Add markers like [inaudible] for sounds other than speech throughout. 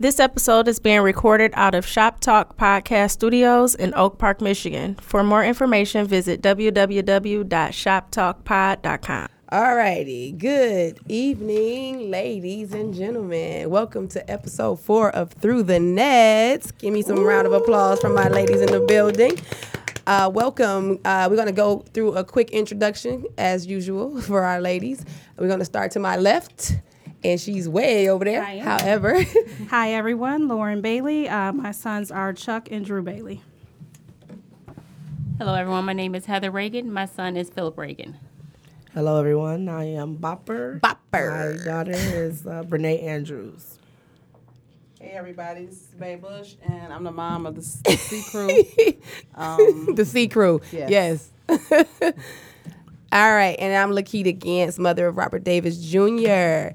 This episode is being recorded out of Shop Talk Podcast Studios in Oak Park, Michigan. For more information, visit www.shoptalkpod.com. All righty. Good evening, ladies and gentlemen. Welcome to episode four of Through the Nets. Give me some round of applause from my ladies in the building. Uh, welcome. Uh, we're going to go through a quick introduction, as usual, [laughs] for our ladies. We're going to start to my left, and she's way over there. I am. However, [laughs] Hi, everyone. Lauren Bailey. Uh, my sons are Chuck and Drew Bailey. Hello, everyone. My name is Heather Reagan. My son is Philip Reagan. Hello, everyone. I am Bopper. Bopper. My daughter is uh, Brene Andrews. Hey everybody, this is Mae Bush, and I'm the mom of the, s- the C Crew. [laughs] Um, the C Crew. Yes. Yes. [laughs] All right, and I'm Lakita Gantz, mother of Robert Davis Jr.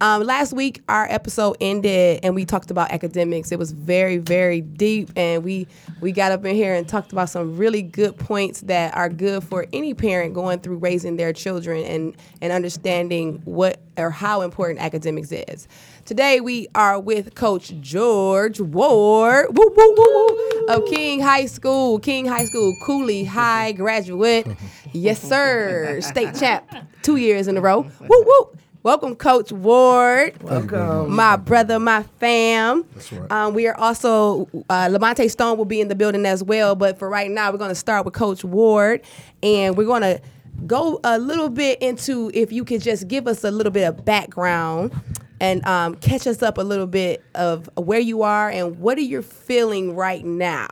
Um, last week, our episode ended, and we talked about academics. It was very, very deep, and we we got up in here and talked about some really good points that are good for any parent going through raising their children and and understanding what or how important academics is. Today, we are with Coach George Ward woo, woo, woo, of King High School, King High School, Cooley High graduate. [laughs] Yes, sir. State champ two years in a row. [laughs] Woo, woo. Welcome, Coach Ward. Welcome. My brother, my fam. That's right. Um, we are also, uh, LaMonta Stone will be in the building as well. But for right now, we're going to start with Coach Ward. And we're going to go a little bit into if you could just give us a little bit of background and um, catch us up a little bit of where you are and what are you feeling right now.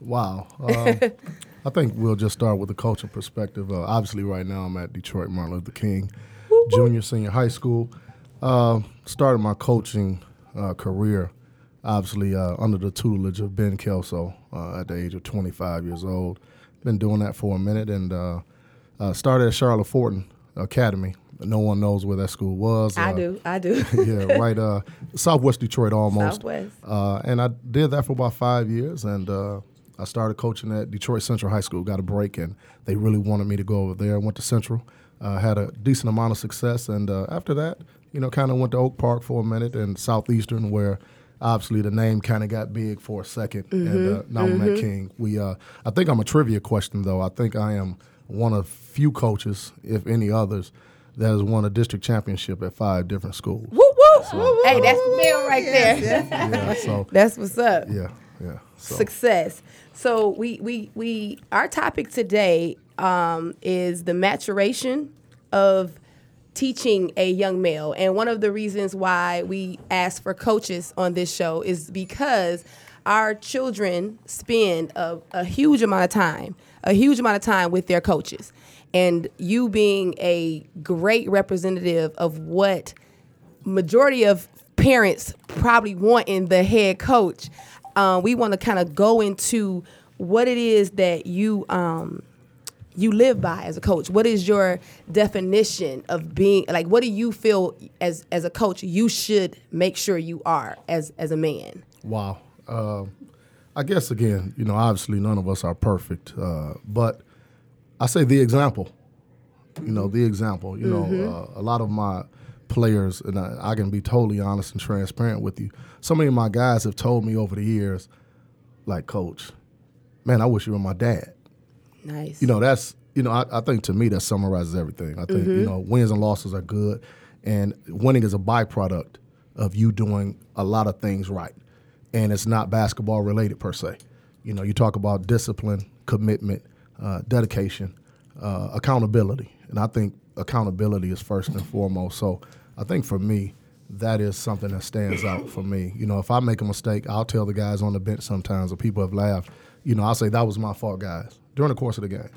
Wow. Um, [laughs] I think we'll just start with the coaching perspective. Uh, obviously, right now I'm at Detroit Martin Luther King Junior Senior High School. Uh, started my coaching uh, career, obviously, uh, under the tutelage of Ben Kelso uh, at the age of 25 years old. Been doing that for a minute and uh, uh, started at Charlotte Forten Academy. No one knows where that school was. I do. I do. [laughs] yeah, right. Uh, Southwest Detroit, almost. Southwest. Uh, and I did that for about five years, and uh, I started coaching at Detroit Central High School. Got a break, and they really wanted me to go over there. I went to Central, uh, had a decent amount of success, and uh, after that, you know, kind of went to Oak Park for a minute and Southeastern, where obviously the name kind of got big for a 2nd and uh, now I'm at King. We, uh, I think I'm a trivia question though. I think I am one of few coaches, if any others, that has won a district championship at five different schools. Woo, woo. Hey, that's the deal right there. [laughs] Yeah, so [laughs] That's what's up. yeah, yeah. So. success. So we we we our topic today um, is the maturation of teaching a young male, and one of the reasons why we ask for coaches on this show is because our children spend a, a huge amount of time, a huge amount of time with their coaches, and you being a great representative of what majority of parents probably want in the head coach. Um, we want to kind of go into what it is that you um, you live by as a coach. What is your definition of being like? What do you feel as as a coach you should make sure you are as as a man? Wow. Um I guess again, you know, obviously none of us are perfect, uh, but I say the example. You know, the example. You know, uh, a lot of my players, and I, I can be totally honest and transparent with you. So many of my guys have told me over the years, like, Coach, man, I wish you were my dad. Nice. You know, that's you know, I, I think to me that summarizes everything. I think you know, wins and losses are good, and winning is a byproduct of you doing a lot of things right, and it's not basketball related per se. You know, you talk about discipline, commitment, uh, dedication, uh, accountability, and I think accountability is first and foremost. So I think for me, that is something that stands out for me. You know, if I make a mistake, I'll tell the guys on the bench sometimes, or people have laughed. You know, I'll say that was my fault, guys, during the course of the game.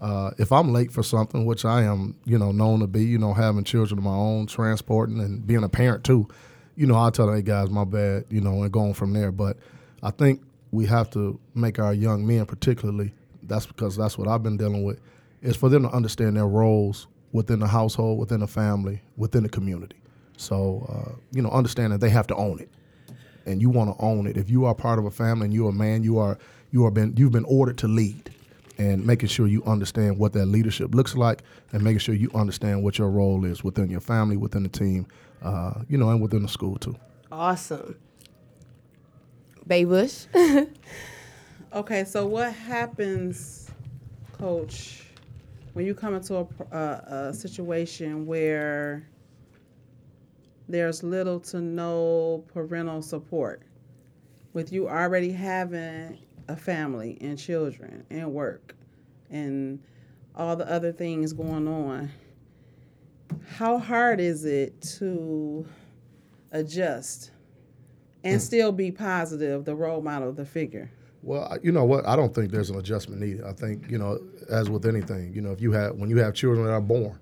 Uh, if I'm late for something, which I am, you know, known to be, you know, having children of my own, transporting and being a parent too, you know, I'll tell hey guys, my bad, you know, and going from there. But I think we have to make our young men, particularly, that's because that's what I've been dealing with, is for them to understand their roles within the household, within the family, within the community. So, uh, you know, understand that they have to own it and you want to own it. If you are part of a family and you're a man, you are you are been you've been ordered to lead, and making sure you understand what that leadership looks like, and making sure you understand what your role is within your family, within the team, uh, you know, and within the school too. Awesome. Bay Bush. [laughs] Okay, so what happens, Coach, when you come into a, pr- uh, a situation where there's little to no parental support, with you already having a family and children and work and all the other things going on? How hard is it to adjust and still be positive, the role model, the figure? Well, you know what? I don't think there's an adjustment needed. I think you know, as with anything, you know, if you have when you have children that are born,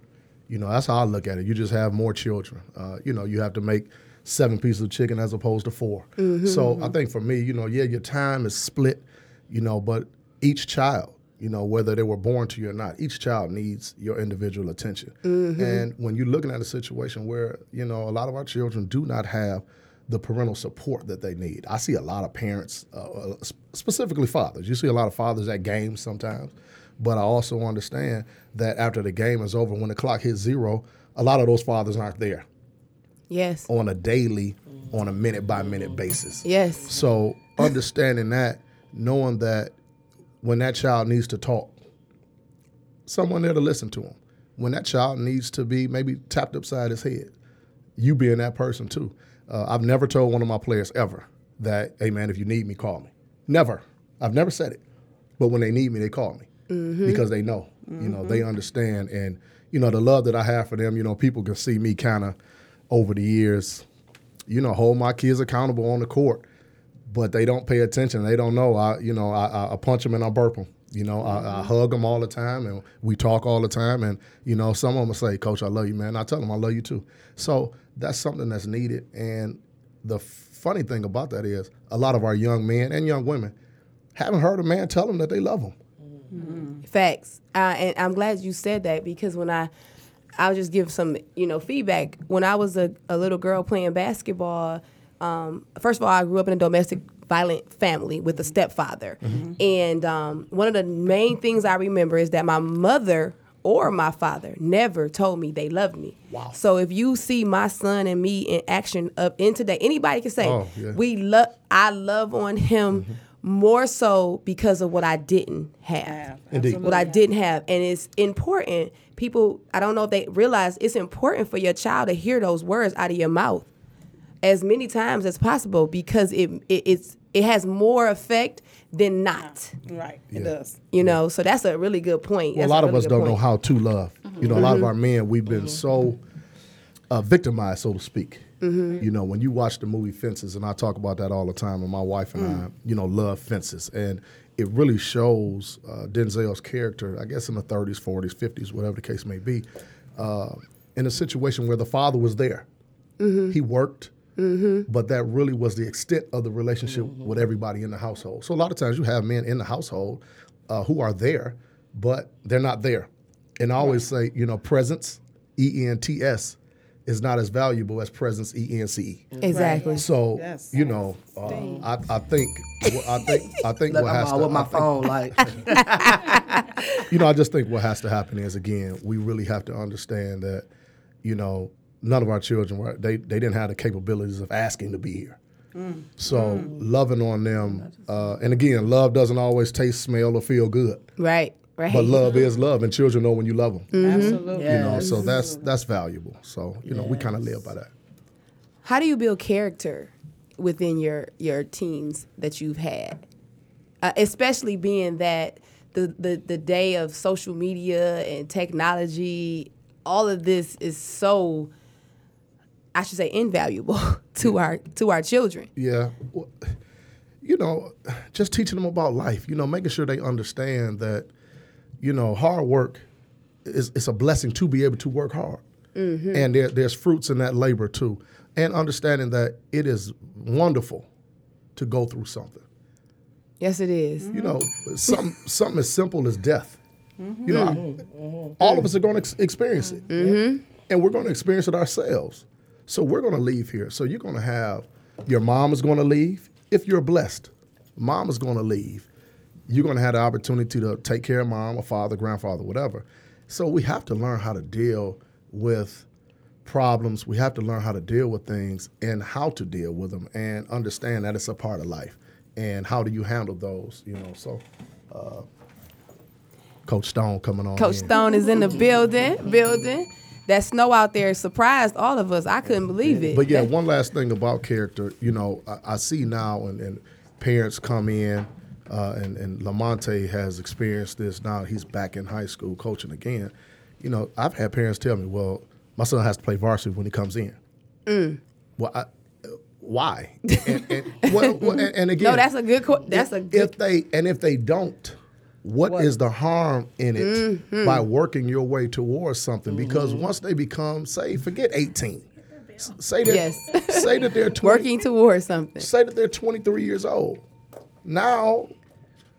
you know, that's how I look at it. You just have more children. Uh, you know, you have to make seven pieces of chicken as opposed to 4 So I think for me, you know, yeah, your time is split, you know, but each child, you know, whether they were born to you or not, each child needs your individual attention. And when you're looking at a situation where you know a lot of our children do not have the parental support that they need. I see a lot of parents, uh, uh, specifically fathers. You see a lot of fathers at games sometimes, but I also understand that after the game is over, when the clock hits zero, a lot of those fathers aren't there Yes. on a daily, on a minute by minute basis. Yes. So understanding that, knowing that when that child needs to talk, someone there to listen to him. When that child needs to be maybe tapped upside his head, you being that person too. Uh, I've never told one of my players ever that, hey man, if you need me, call me. Never. I've never said it. But when they need me, they call me because they know, you know, they understand. And, you know, the love that I have for them, you know, people can see me kind of over the years, you know, hold my kids accountable on the court but they don't pay attention. They don't know. I, you know, I- I, I punch them and I burp them. You know, I, I hug them all the time, and we talk all the time. And you know, some of them will say, "Coach, I love you, man." I tell them, "I love you too." So that's something that's needed. And the funny thing about that is, a lot of our young men and young women haven't heard a man tell them that they love them. Facts. Uh, and I'm glad you said that because when I, I'll just give some, you know, feedback. When I was a, a little girl playing basketball, um, first of all, I grew up in a domestic violent family with a stepfather. And um, one of the main things I remember is that my mother or my father never told me they loved me. Wow. So if you see my son and me in action up in today, anybody can say, Oh, yeah. we love, I love on him more so because of what I didn't have Indeed. what I didn't have. And it's important. People, I don't know if they realize it's important for your child to hear those words out of your mouth as many times as possible because it, it it's it has more effect than not. Right, it does. You know, so that's a really good point. Well, a lot of really us don't point. know how to love. You know, a lot of our men, we've been so uh, victimized, so to speak. You know, when you watch the movie Fences, and I talk about that all the time, and my wife and I, you know, love Fences, and it really shows uh, Denzel's character, I guess in the 30s, 40s, 50s, whatever the case may be, uh, in a situation where the father was there. He worked, but that really was the extent of the relationship with everybody in the household. So a lot of times you have men in the household uh, who are there, but they're not there. And I always say, you know, presence, E N T S, is not as valuable as presence, E N C E. Exactly. So Yes. you know, uh, I, I think I think I [laughs] think Look, what I'm has to with my I think- phone like [laughs] you know, I just think what has to happen is again, we really have to understand that, you know, none of our children were they they didn't have the capabilities of asking to be here. So loving on them, uh, and again, love doesn't always taste, smell, or feel good, Right. Right. but love is love, and children know when you love them. Absolutely. You know, so that's that's valuable. So you know, we kind of live by that. How do you build character within your your teams that you've had, uh, especially being that the, the the day of social media and technology, all of this is so, I should say, invaluable [laughs] to our to our children. Yeah. Well, you know, just teaching them about life, you know, making sure they understand that, you know, hard work is it's a blessing to be able to work hard. Mm-hmm. And there, there's fruits in that labor too. And understanding that it is wonderful to go through something. Yes, it is. You know, something, [laughs] something as simple as death. Mm-hmm. You know, I- all of us are going to ex- experience it. And we're going to experience it ourselves. So we're going to leave here. So you're going to have your mom is going to leave if you're blessed. Mom is going to leave. You're going to have the opportunity to take care of mom or father, grandfather, whatever. So we have to learn how to deal with problems. We have to learn how to deal with things and how to deal with them and understand that it's a part of life. And how do you handle those? You know, so uh, Coach Stone coming on. Coach in. Stone is in the building. Building. That snow out there surprised all of us. I couldn't believe it. But yeah, one last thing about character, you know, I, I see now, and, and parents come in, uh, and, and LaMonta has experienced this. Now he's back in high school coaching again. You know, I've had parents tell me, well, my son has to play varsity when he comes in. Mm. Well, I, why? and, and, well, well, and, and again, no, that's a good. que- That's a if they and if they don't, what is the harm in it Mm-hmm. by working your way towards something? Because once they become, say, forget eighteen, say that Yes. say that they're [laughs] 20, Working towards something. say that they're twenty three years old. Now,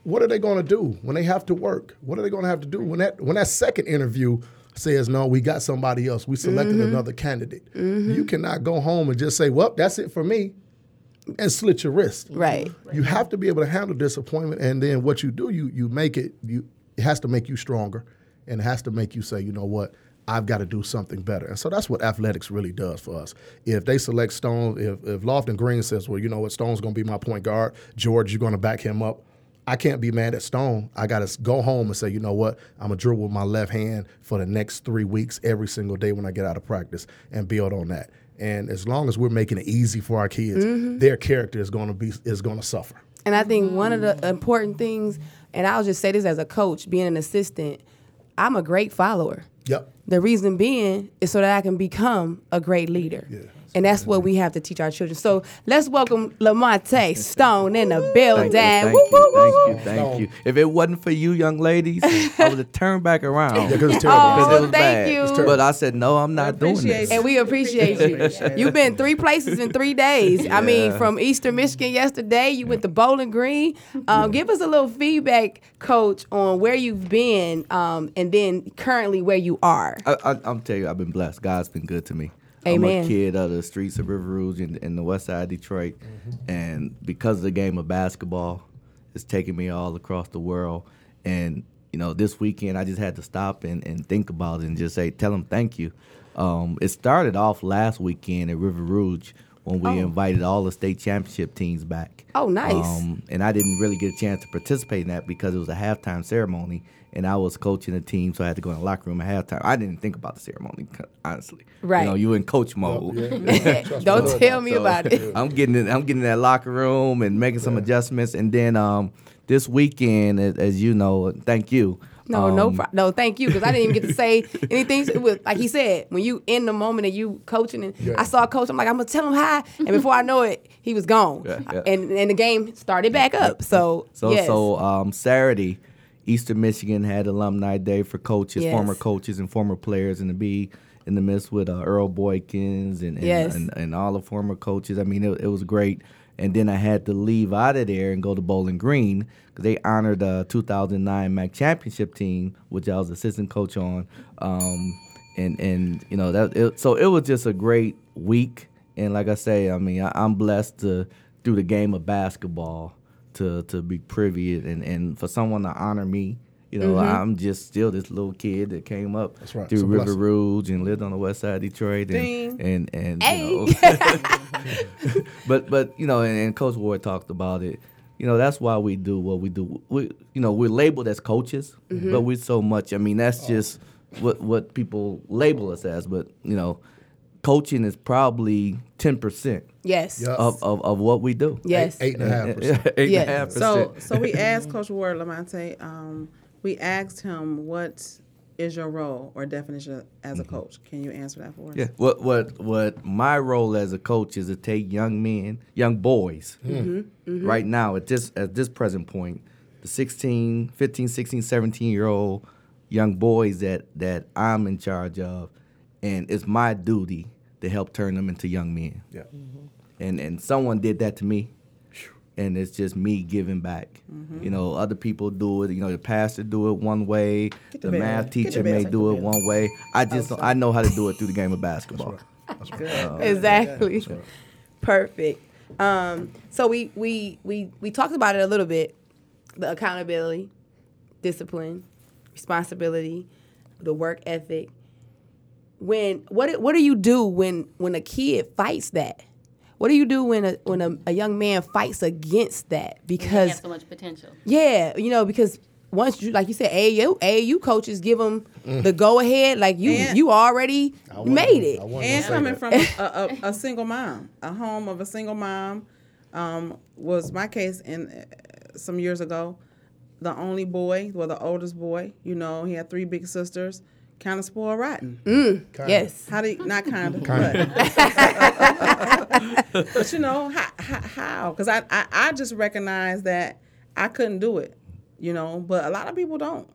what are they going to do when they have to work? What are they going to have to do when that when that second interview says no, we got somebody else. We selected Mm-hmm. another candidate. You cannot go home and just say, well, that's it for me, and slit your wrist. Right. You have to be able to handle disappointment, and then what you do, you you make it. You it has to make you stronger, and it has to make you say, you know what, I've got to do something better. And so that's what athletics really does for us. If they select Stone, if if Lofton Greene says, well, you know what, Stone's going to be my point guard, George, you're going to back him up. I can't be mad at Stone. I got to go home and say, you know what, I'm gonna dribble with my left hand for the next three weeks every single day when I get out of practice and build on that. And as long as we're making it easy for our kids, mm-hmm. their character is going to be is going to suffer. And I think one of the important things, and I'll just say this as a coach, being an assistant, I'm a great follower. Yep. The reason being is so that I can become a great leader. And that's what we have to teach our children. So let's welcome LaMonta [laughs] Stone in the building. Thank you, thank you, woo, woo, thank you, thank you. If it wasn't for you, young ladies, [laughs] I would have turned back around. Yeah, because it's terrible. Oh, it was thank bad. you. It's terrible. But I said, no, I'm not doing appreciate this. you. And we appreciate you. [laughs] You've been three places in three days. I mean, from Eastern Michigan yesterday, you went to Bowling Green. Um, give us a little feedback, Coach, on where you've been, um, and then currently where you are. I, I, I'm telling you, I've been blessed. God's been good to me. I'm a kid of the streets of River Rouge in, in the west side of Detroit. And because of the game of basketball, it's taken me all across the world. And, you know, this weekend I just had to stop and, and think about it and just say, tell them thank you. Um, it started off last weekend at River Rouge when we invited all the state championship teams back. Oh, nice. Um, and I didn't really get a chance to participate in that because it was a halftime ceremony, and I was coaching the team, so I had to go in the locker room at halftime. I didn't think about the ceremony, honestly. Right. You know, you in coach mode. [laughs] Don't tell me So, about it. I'm getting in, I'm getting in that locker room and making some adjustments, and then um, this weekend, as, as you know, thank you. No, no, um, pro- no. Thank you, because I didn't even get to say [laughs] anything. It was, like he said, when you in the moment and you coaching, and I saw a coach, I'm like, I'm gonna tell him hi, and before I know it, he was gone, Yeah, yeah. and and the game started back up. So, So yes. so um, Saturday, Eastern Michigan had alumni day for coaches, Yes. former coaches and former players, and to be in the midst with uh, Earl Boykins and and, Yes. and and all the former coaches. I mean, it, it was great. And then I had to leave out of there and go to Bowling Green because they honored the 2009 MAC championship team, which I was assistant coach on. Um, and and you know that it, so it was just a great week. And like I say, I mean, I, I'm blessed to through the game of basketball to to be privy and and for someone to honor me. You know, Mm-hmm. I'm just still this little kid that came up right. through It's a River blessing. Rouge and lived on the west side of Detroit and Ding. and and Hey. you know, [laughs] but but you know, and, and Coach Ward talked about it. You know, that's why we do what we do. We you know we're labeled as coaches, Mm-hmm. but we're so much. I mean, that's just what what people label us as. But you know, coaching is probably ten percent yes, Yeah. of, of of what we do. yes, Eight and a half percent. [laughs] Eight and a half So, percent. so we [laughs] asked Coach Ward LaMonta. Um, we asked him, "What is your role or definition as a coach?" Can you answer that for us? Yeah. What what what my role as a coach is to take young men, young boys, Mm-hmm. right now at this at this present point, the 16, 15, 16, 17 year old young boys that that I'm in charge of, and it's my duty to help turn them into young men. Yeah. And and someone did that to me. And it's just me giving back. Mm-hmm. You know, other people do it. You know, the pastor do it one way. the The math Get the teacher may do it bell. one way. I just don't, I know how to do it through the game of basketball. exactly. Perfect. Um, so we we we we talked about it a little bit. The accountability, discipline, responsibility, the work ethic. when what what do you do when when a kid fights that? What do you do when a when a, a young man fights against that? They Because have so much potential. yeah, you know, because once you like you said, AAU AAU coaches give them the go ahead. Like you And- you already made it. and coming from [laughs] a, a, a single mom, a home of a single mom, um, was my case in uh, some years ago. The only boy, well, the oldest boy, you know, he had three big sisters, kind of spoiled rotten. Yes. How do you, not kind of, but, [laughs] but you know how how because I, I I just recognize that I couldn't do it, you know, but a lot of people don't.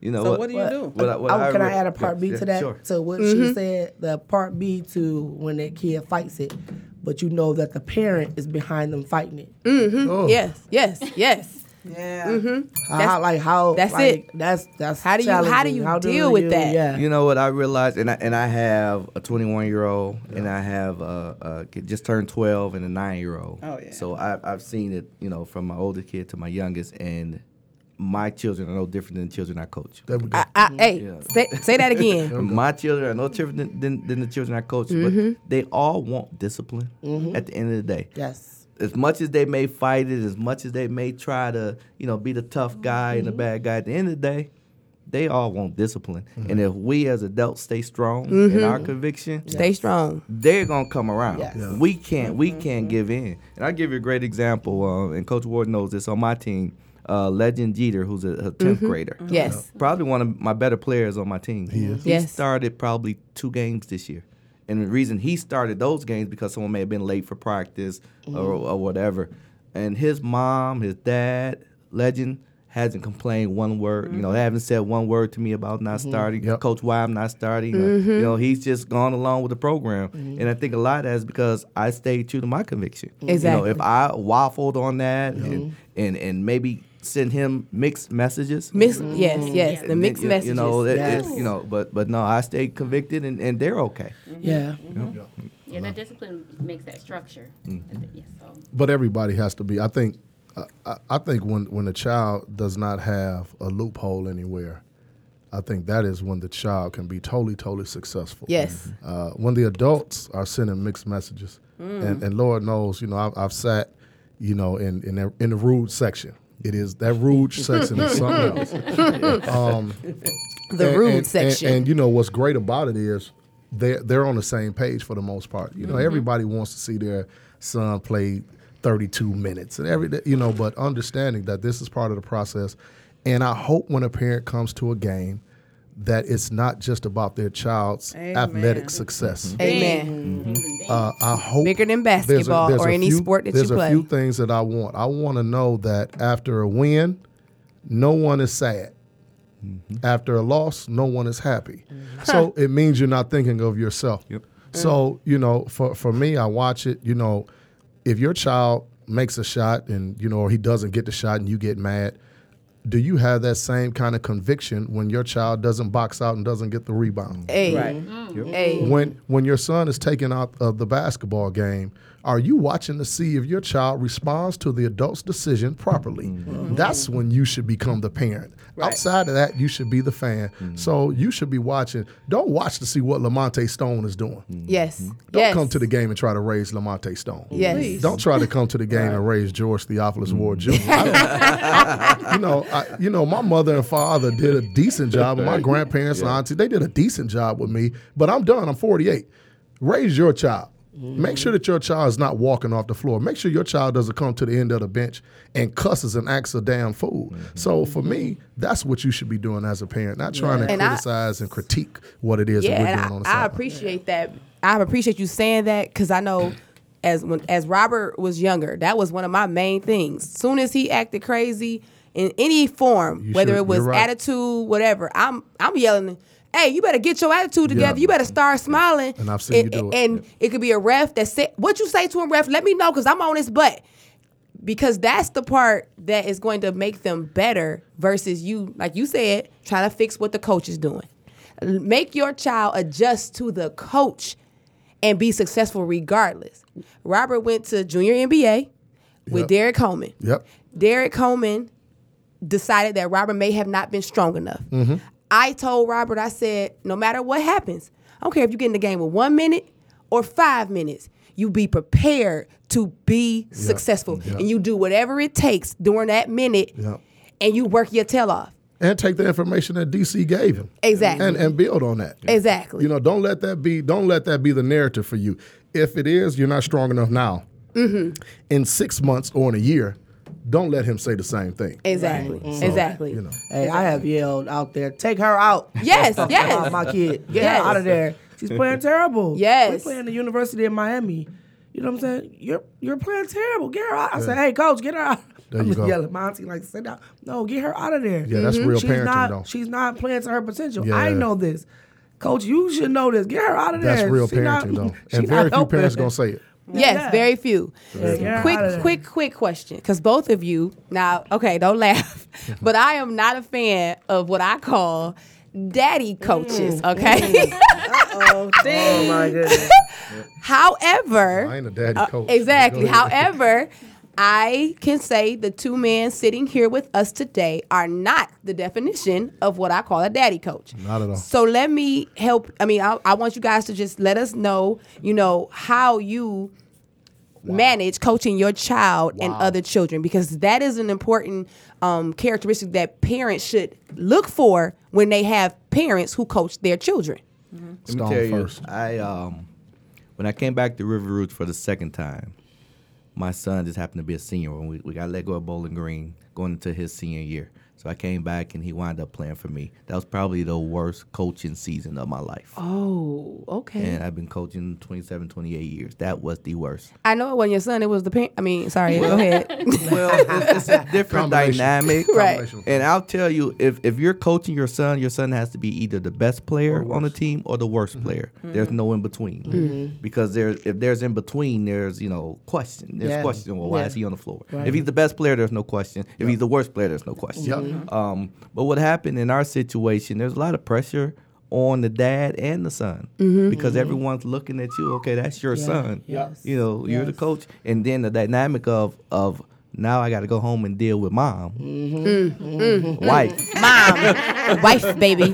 You know So what? what do you What- do? What I- what I- I can I re- add a part yeah, B yeah, to that? sure. To what Mm-hmm. she said, the part B to when that kid fights it, but you know that the parent is behind them fighting it. Oh. Yes. Yes. Yes. Yeah. Mm-hmm. How, like how? that's like, it. That's that's How do you- how do challenging. you deal with you- that? Yeah. You know what I realized, and I and I have a 21 year old, and I have a, a just turned 12 and a nine year old. Oh, yeah. So I, I've seen it, you know, from my oldest kid to my youngest, and my children are no different than the children I coach. There we go. I, I, mm-hmm. hey, Yeah. say, say that again. [laughs] My children are no different than, than, than the children I coach, Mm-hmm. but they all want discipline mm-hmm. at the end of the day. Yes. As much as they may fight it, as much as they may try to, you know, be the tough guy and the mm-hmm. bad guy, at the end of the day, they all want discipline. Mm-hmm. And if we as adults stay strong in mm-hmm. our conviction, Stay strong. they're gonna come around. Yes. Yeah. We can't we can't give in. And I'll give you a great example, uh, and Coach Ward knows this on my team. Uh, Legend Jeter, who's a, a 10th grader. Yes. Probably one of my better players on my team. He is. He Yes. started probably two games this year. And the reason he started those games because someone may have been late for practice or, mm-hmm. or whatever. And his mom, his dad, Legend, hasn't complained one word. You know, they mm-hmm. haven't said one word to me about not mm-hmm. starting. Yep. Coach why I'm not starting. You know, he's just gone along with the program. And I think a lot of that is because I stayed true to my conviction. Exactly. You know, if I waffled on that and, and and maybe send him mixed messages. Mix, mm-hmm. Yes, yes. The mixed you, messages. You know, it- it- you know, but but no, I stayed convicted and, and they're okay. Mm-hmm. Yeah. Mm-hmm. Yeah, that discipline makes that structure. Yes, so. but everybody has to be. I think. I- I, I think when when a child does not have a loophole anywhere, I think that is when the child can be totally totally successful. Yes. Uh, when the adults are sending mixed messages, mm. and, and Lord knows, you know, I've, I've sat, you know, in in, the- in the rude section. It is that rude [laughs] section is something else. [laughs] Um, The and- rude and- section. And, and you know what's great about it is they're they're on the same page for the most part. You know, Mm-hmm. everybody wants to see their son play 32 minutes and every you know, but understanding that this is part of the process. And I hope when a parent comes to a game that it's not just about their child's Amen. athletic mm-hmm. success. Amen. Mm-hmm. Uh, I hope Bigger than there's a- basketball there's or any few- sport that you play. there's you a play. few things that I want. I want to know that after a win, no one is sad. Mm-hmm. After a loss, no one is happy. So it means you're not thinking of yourself. Yep. So you know, for for me, I watch it. You know, if your child makes a shot and you know, or he doesn't get the shot and you get mad, do you have that same kind of conviction when your child doesn't box out and doesn't get the rebound? Hey. Right. Mm. Hey. when when your son is taken out of the basketball game, are you watching to see if your child responds to the adult's decision properly? Mm-hmm. That's when you should become the parent. Outside of that, you should be the fan. Mm-hmm. So you should be watching. Don't watch to see what LaMonta Stone is doing. Mm-hmm. Yes. Don't yes. come to the game and try to raise LaMonta Stone. Yes. Please. Don't try to come to the game and raise George Theophilus Ward Jr. I don't- you know, I, you know, my mother and father did a decent job, and my [laughs] grandparents and auntie, they did a decent job with me. But I'm done. I'm 48. Raise your child. Make sure that your child is not walking off the floor. Make sure your child doesn't come to the end of the bench and cusses and acts a damn fool. Mm-hmm. So for me, that's what you should be doing as a parent, not trying to And I- criticize and critique what it is yeah, that we're and doing on the I, I appreciate that. I appreciate you saying that because I know as when as Robert was younger, that was one of my main things. Soon as he acted crazy in any form, You whether should- it was right. attitude, whatever, I'm I'm yelling. Hey, you better get your attitude together. Yeah. You better start smiling. And I've seen you do it. And it could be a ref that said, "What you say to him, ref? Let me know because I'm on his butt." because that's the part that is going to make them better versus you, like you said, trying to fix what the coach is doing. Make your child adjust to the coach and be successful regardless. Robert went to junior NBA with Yep. Derrick Coleman. Yep. Derrick Coleman decided that Robert may have not been strong enough. Mm-hmm. I told Robert, I said, no matter what happens, I don't care if you get in the game with one minute or five minutes. You be prepared to be successful, and you do whatever it takes during that minute, and you work your tail off. and take the information that DC gave him. Exactly. And and build on that. Exactly. You know, don't let that be don't let that be the narrative for you. If it is, you're not strong enough now. Mm-hmm. In six months or in a year, don't let him say the same thing. exactly. Mm-hmm. Exactly. You know. Hey, I have yelled out there, take her out. Yes, [laughs] yes. my kid. Get Yes. her out of there. She's playing terrible. Yes. We're playing the University of Miami. You know what I'm saying? You're you're playing terrible. Get her out. I said, hey, coach, get her out. There I'm you just go. yelling, Monty, like, sit down. No, get her out of there. Yeah, that's mm-hmm. real she's parenting, not, though. She's not playing to her potential. Yeah. I know this. Coach, you should know this. Get her out of That's there. real She not- parenting though. [laughs] And very few helping. parents gonna say it. Yes, Yeah. very few. Yeah, quick, out of there. quick, quick question. Because both of you, now, okay, don't laugh, [laughs] but I am not a fan of what I call daddy coaches, okay? [laughs] Oh, [laughs] oh my goodness. However, I ain't a daddy uh, coach. exactly. However, I can say the two men sitting here with us today are not the definition of what I call a daddy coach. Not at all. So let me help. I mean, I, I want you guys to just let us know, you know, how you manage coaching your child and other children because that is an important um, characteristic that parents should look for when they have parents who coach their children. Let me tell you, first. I um, when I came back to River Rouge for the second time, my son just happened to be a senior when we, we got let go of Bowling Green going into his senior year. So I came back and he wound up playing for me. That was probably the worst coaching season of my life. Oh, okay. And I've been coaching 27, 28 years. That was the worst. I know it wasn't your son; it was the parent. I mean, sorry. Go ahead. [laughs] well, it's, it's a different dynamic. [laughs] Right. And I'll tell you, if if you're coaching your son, your son has to be either the best player on the team or the worst player. There's mm-hmm. no in between. Mm-hmm. Because there's if there's in between, there's you know question. There's Yeah. question. Well, why Yeah. is he on the floor? If he's the best player, there's no question. If he's the worst player, there's no question. Yep. Mm-hmm. Um, but what happened in our situation? There's a lot of pressure on the dad and the son mm-hmm. because mm-hmm. everyone's looking at you. Okay, that's your son. yes, You know, you're the coach, and then the dynamic of of now I got to go home and deal with mom, mm-hmm. Mm. Mm-hmm. Mm-hmm. wife, [laughs] Mom, wife, baby.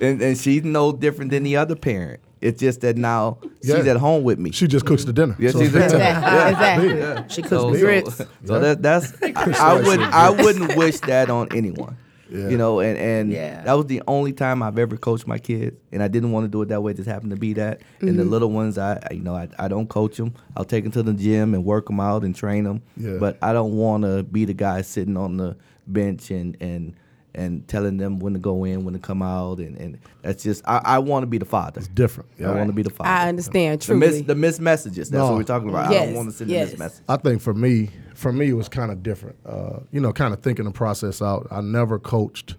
[laughs] and and she's no different than the other parent. It's just that now she's at home with me. She just cooks the dinner. Yeah, So- she's at- exactly. exactly. She cooks so, the grits. So, so that that's I, I would I wouldn't wish that on anyone. Yeah. You know, and, and Yeah. that was the only time I've ever coached my kids, and I didn't want to do it that way. It just happened to be that. And the mm-hmm. little ones, I I- you know I, I don't coach them. I'll take them to the gym and work them out and train them. Yeah. But I don't want to be the guy sitting on the bench and and and telling them when to go in, when to come out, and, and that's just I, I want to be the father. It's different. I want to be the father. I understand The miss truly. the missed messages. That's No. what we're talking about. I don't want to send yes. a missed message. I think for me, for me, it was kind of different. Uh, you know, kind of thinking the process out. I never coached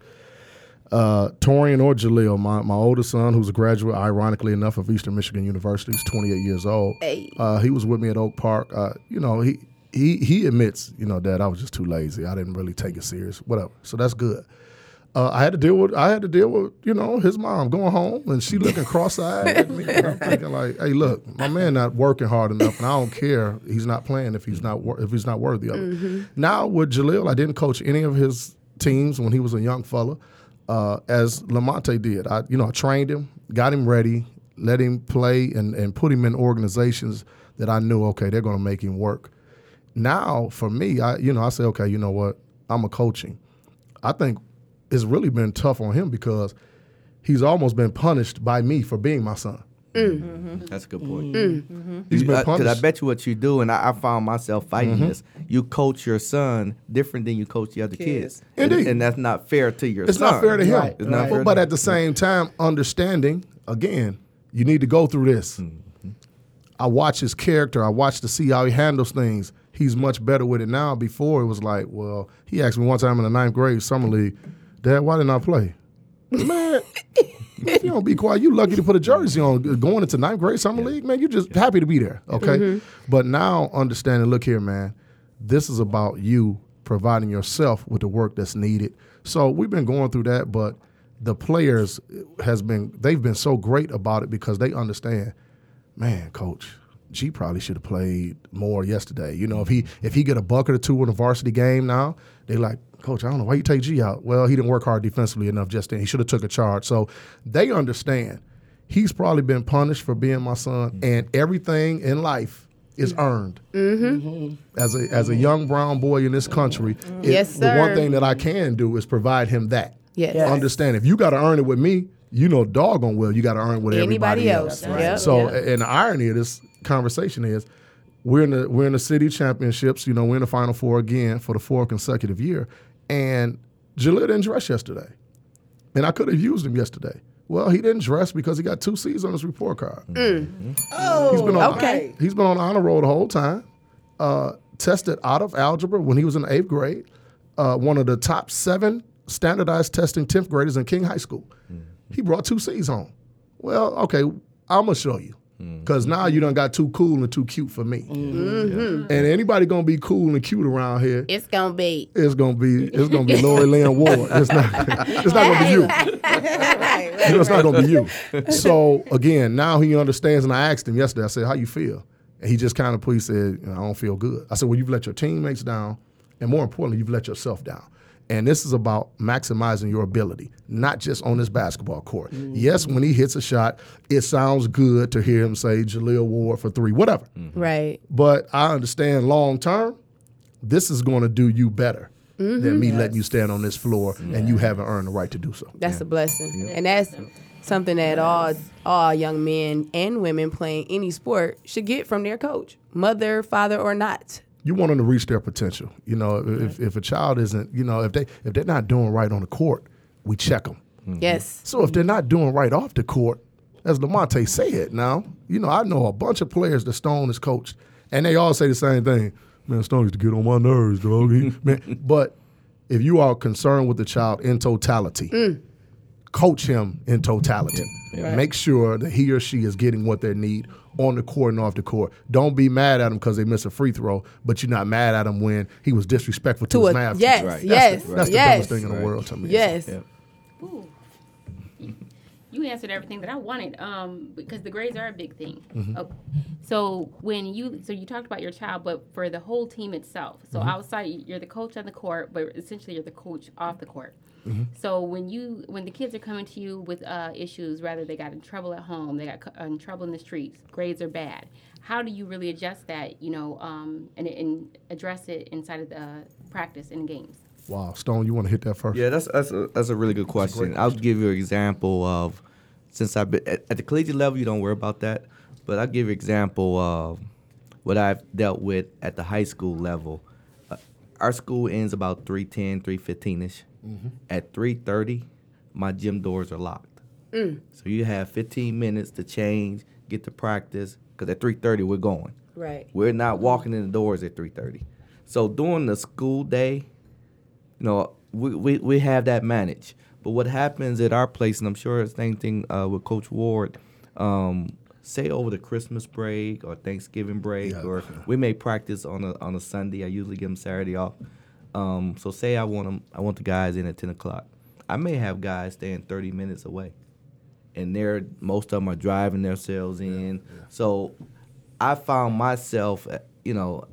uh, Torian or Jaleel, my, my oldest son, who's a graduate, ironically enough, of Eastern Michigan University. He's 28 years old. Hey. Uh, he was with me at Oak Park. Uh, you know, he he he admits, you know, Dad, I was just too lazy. I didn't really take it serious. Whatever. So that's good. Uh, I had to deal with I had to deal with you know his mom going home and she looking cross-eyed at me. And I'm [laughs] thinking like, hey, look, my man not working hard enough, and I don't care. He's not playing if he's not wor- if he's not worthy of it. Now with Jaleel, I didn't coach any of his teams when he was a young fella, uh, as LaMonta did. I you know I trained him, got him ready, let him play, and and put him in organizations that I knew okay they're going to make him work. Now for me, I you know I say okay, you know what, I'm a coaching. I think it's really been tough on him because he's almost been punished by me for being my son. Mm. Mm-hmm. Mm-hmm. That's a good point. Mm. He's been Because I, bet you what you do, and I, I found myself fighting mm-hmm. this. You coach your son different than you coach the other kids, Kids. And, Indeed. and that's not fair to your it's son. not fair to him. Right, It's not right. fair But, but at the same time, understanding again, you need to go through this. Mm-hmm. I watch his character. I watch to see how he handles things. He's much better with it now. Before it was like, well, he asked me one time in the ninth grade summer league, Dad, why didn't I play? Man, if you don't be quiet, you lucky to put a jersey on going into ninth grade summer league, man. You're just happy to be there, okay? Mm-hmm. But now understanding, look here, man. This is about you providing yourself with the work that's needed. So we've been going through that, but the players has been they've been so great about it because they understand, man, coach. G probably should have played more yesterday. You know, if he if he get a bucket or two in a varsity game now, they like, Coach, I don't know why you take G out. Well, he didn't work hard defensively enough just then. He should have took a charge. So they understand. he's probably been punished for being my son, mm-hmm. and everything in life is mm-hmm. earned. Mm-hmm. As a as a young brown boy in this country, mm-hmm. it- Yes, the one thing that I can do is provide him that. Yes. Understand? If you got to earn it with me, you know, doggone well, you got to earn it with Anybody everybody else. else. Yep. So, Yep. and the irony of this conversation is, we're in the we're in the city championships. You know, we're in the final four again for the fourth consecutive year, and Jaleel didn't dress yesterday, and I could have used him yesterday. Well, he didn't dress because he got two C's on his report card. Oh, He's been on okay. he's been on the honor roll the whole time. Uh, tested out of algebra when he was in the eighth grade. Uh, one of the top seven standardized testing tenth graders in King High School. He brought two C's home. Well, okay, I'm gonna show you. Mm-hmm. Cause now you done got too cool and too cute for me. Mm-hmm. Mm-hmm. And anybody gonna be cool and cute around here, It's gonna be. it's gonna be it's gonna be [laughs] Lori Lynn Ward. It's not it's not gonna be you. You know, it's not gonna be you. So again, now he understands, and I asked him yesterday. I said, "How you feel?" And he just kind of put. He said, "I don't feel good." I said, "Well, you've let your teammates down, and more importantly, you've let yourself down." And this is about maximizing your ability, not just on this basketball court. Mm-hmm. Yes, when he hits a shot, it sounds good to hear him say Jaleel Ward for three, whatever. Mm-hmm. Right. But I understand long term, this is going to do you better than me mm-hmm. letting you stand on this floor and you haven't earned the right to do so. That's a blessing, and that's something that all all young men and women playing any sport should get from their coach, mother, father, or not. You want them to reach their potential. You know, if, if a child isn't, you know, if they if they're not doing right on the court, we check them. Mm-hmm. Yes. So if they're not doing right off the court, as LaMonta said, now you know I know a bunch of players that Stone has coached, and they all say the same thing. Man, Stone used to get on my nerves, dog. Man, [laughs] but if you are concerned with the child in totality, mm. Coach him in totality. Make sure that he or she is getting what they need on the court and off the court. Don't be mad at him because they miss a free throw, but you're not mad at him when he was disrespectful to, To his a- math yes, teacher. That's yes, the, that's the yes. dumbest thing in the world to me. Yes. Yeah. Ooh. [laughs] You answered everything that I wanted, um, because the grades are a big thing. Okay. So when you, so you talked about your child, but for the whole team itself. So outside, you're the coach on the court, but essentially you're the coach off the court. So when you, when the kids are coming to you with uh, issues, rather they got in trouble at home, they got in trouble in the streets, grades are bad. How do you really adjust that, you know, um, and, and address it inside of the practice and games? Wow, Stone, you want to hit that first? Yeah, that's that's a, that's a really good question. I'll give you an example of since I've been at, at the collegiate level, you don't worry about that, but I'll give you an example of what I've dealt with at the high school level. Uh, our school ends about 310, 315 ish. At 3:30, my gym doors are locked. So you have 15 minutes to change, get to practice, because at 3:30 we're going. Right. We're not walking in the doors at 3:30. So during the school day, you know, we, we, we have that managed. But what happens at our place, and I'm sure it's the same thing uh, with Coach Ward, um, say over the Christmas break or Thanksgiving break, Yeah. or we may practice on a on a Sunday. I usually give them Saturday off. Um, so say I want them, I want the guys in at 10 o'clock. I may have guys staying 30 minutes away, and they're most of them are driving themselves in. So I found myself, uh, you know,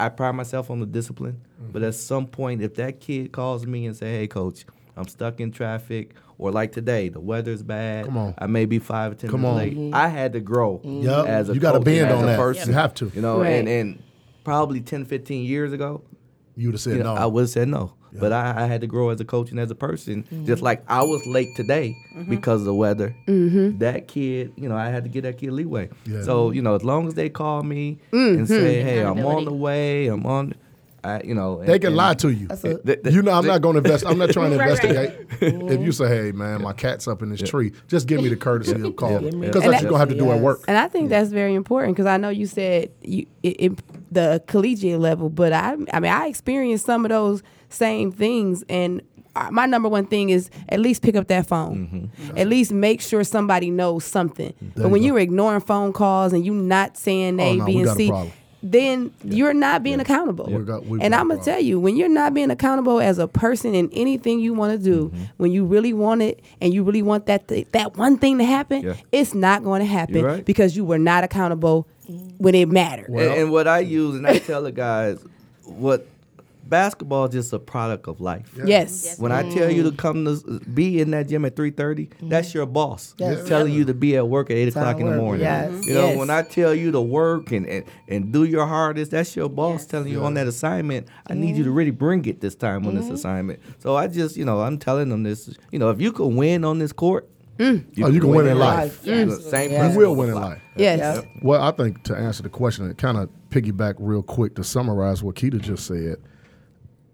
I pride myself on the discipline, but at some point, if that kid calls me and say, "Hey, coach, I'm stuck in traffic," or like today, the weather's bad, Come on. I may be five or ten Come minutes on. late. I had to grow Yup, as a you gotta coach bend and as on a that. person, You have to. you know, Right. and and probably 10, 15 years ago, You would have said you know, no. I would have said no. But I, I had to grow as a coach and as a person. Mm-hmm. Just like I was late today mm-hmm. because of the weather. Mm-hmm. That kid, you know, I had to get that kid leeway. Yeah. So, you know, as long as they call me and say, hey, I'm on the way, I'm on, I, you know. they and- can and- lie to you. That's a, th- th- You know, I'm not going to invest. I'm not trying to [laughs] Right, right. investigate. Mm-hmm. If you say, "Hey, man, my cat's up in this tree," just give me the courtesy of call Yeah. because And that's that- you're gonna have to do at work. And I think that's very important because I know you said you it, it, the collegiate level, but I I mean I experienced some of those same things, and my number one thing is at least pick up that phone, mm-hmm. at least make sure somebody knows something. but when go. you're ignoring phone calls and you not saying Oh, no, B, and got a C, problem. then you're not being accountable. We got- we've and got a I'm gonna tell you, when you're not being accountable as a person in anything you want to do, Mm-hmm. when you really want it and you really want that th- that one thing to happen, Yeah. it's not going to happen right. because you were not accountable when it mattered. and, and what I use, and I tell the guys, what basketball is just a product of life. Yes. When I tell you to come to be in that gym at three mm-hmm. that's your boss Yes. telling you to be at work at eight Time o'clock in the morning. Yes. You know, Yes. when I tell you to work and, and, and do your hardest, that's your boss telling you on that assignment. I need you to really bring it this time on this mm-hmm. assignment. So I just, you know, I'm telling them this. You know, if you can win on this court, mm. Oh, you can win in life. You know, Same Yeah. You will win in life. Yes. Yep. Well, I think to answer the question and kind of piggyback real quick to summarize what Keita just said,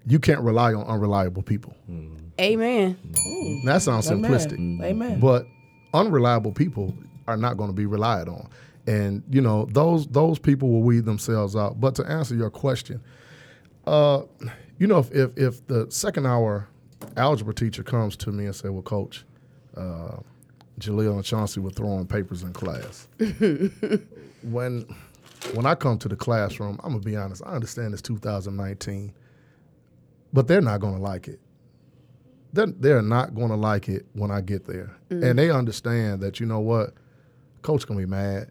you can't rely on unreliable people. Amen. That sounds Amen. simplistic. Amen. But unreliable people are not going to be relied on. And you know, those those people will weed themselves out. But to answer your question, uh, you know, if, if if the second hour algebra teacher comes to me and say, Well, coach, uh, Jaleel and Chauncey were throwing papers in class. [laughs] when when I come to the classroom, I'm gonna be honest, I understand it's 2019, but they're not gonna like it they're, they're not going to like it when I get there. Mm. And they understand that, you know what, coach going to be mad.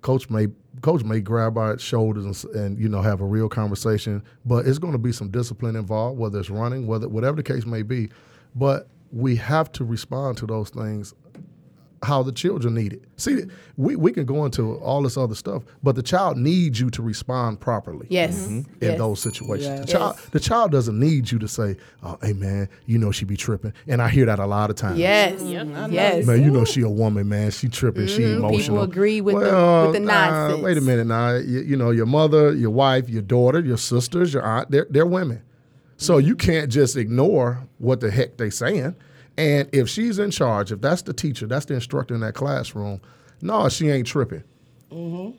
Coach may coach may grab our shoulders and, and you know have a real conversation, but it's going to be some discipline involved, whether it's running, whether whatever the case may be. But we have to respond to those things how the children need it. See, we, we can go into all this other stuff, but the child needs you to respond properly Yes. in Yes. those situations. Yeah. The child the child doesn't need you to say, "Oh, hey man, you know she be tripping," and I hear that a lot of times. Yes. Yes. Man, you know she a woman, man. She tripping. She Mhm. emotional. People agree with the- well, with the uh, nonsense. wait a minute now. You, you know your mother, your wife, your daughter, your sisters, your aunt. They're they're women, so you can't just ignore what the heck they saying. And if she's in charge, if that's the teacher, that's the instructor in that classroom, no, she ain't tripping. Mm-hmm.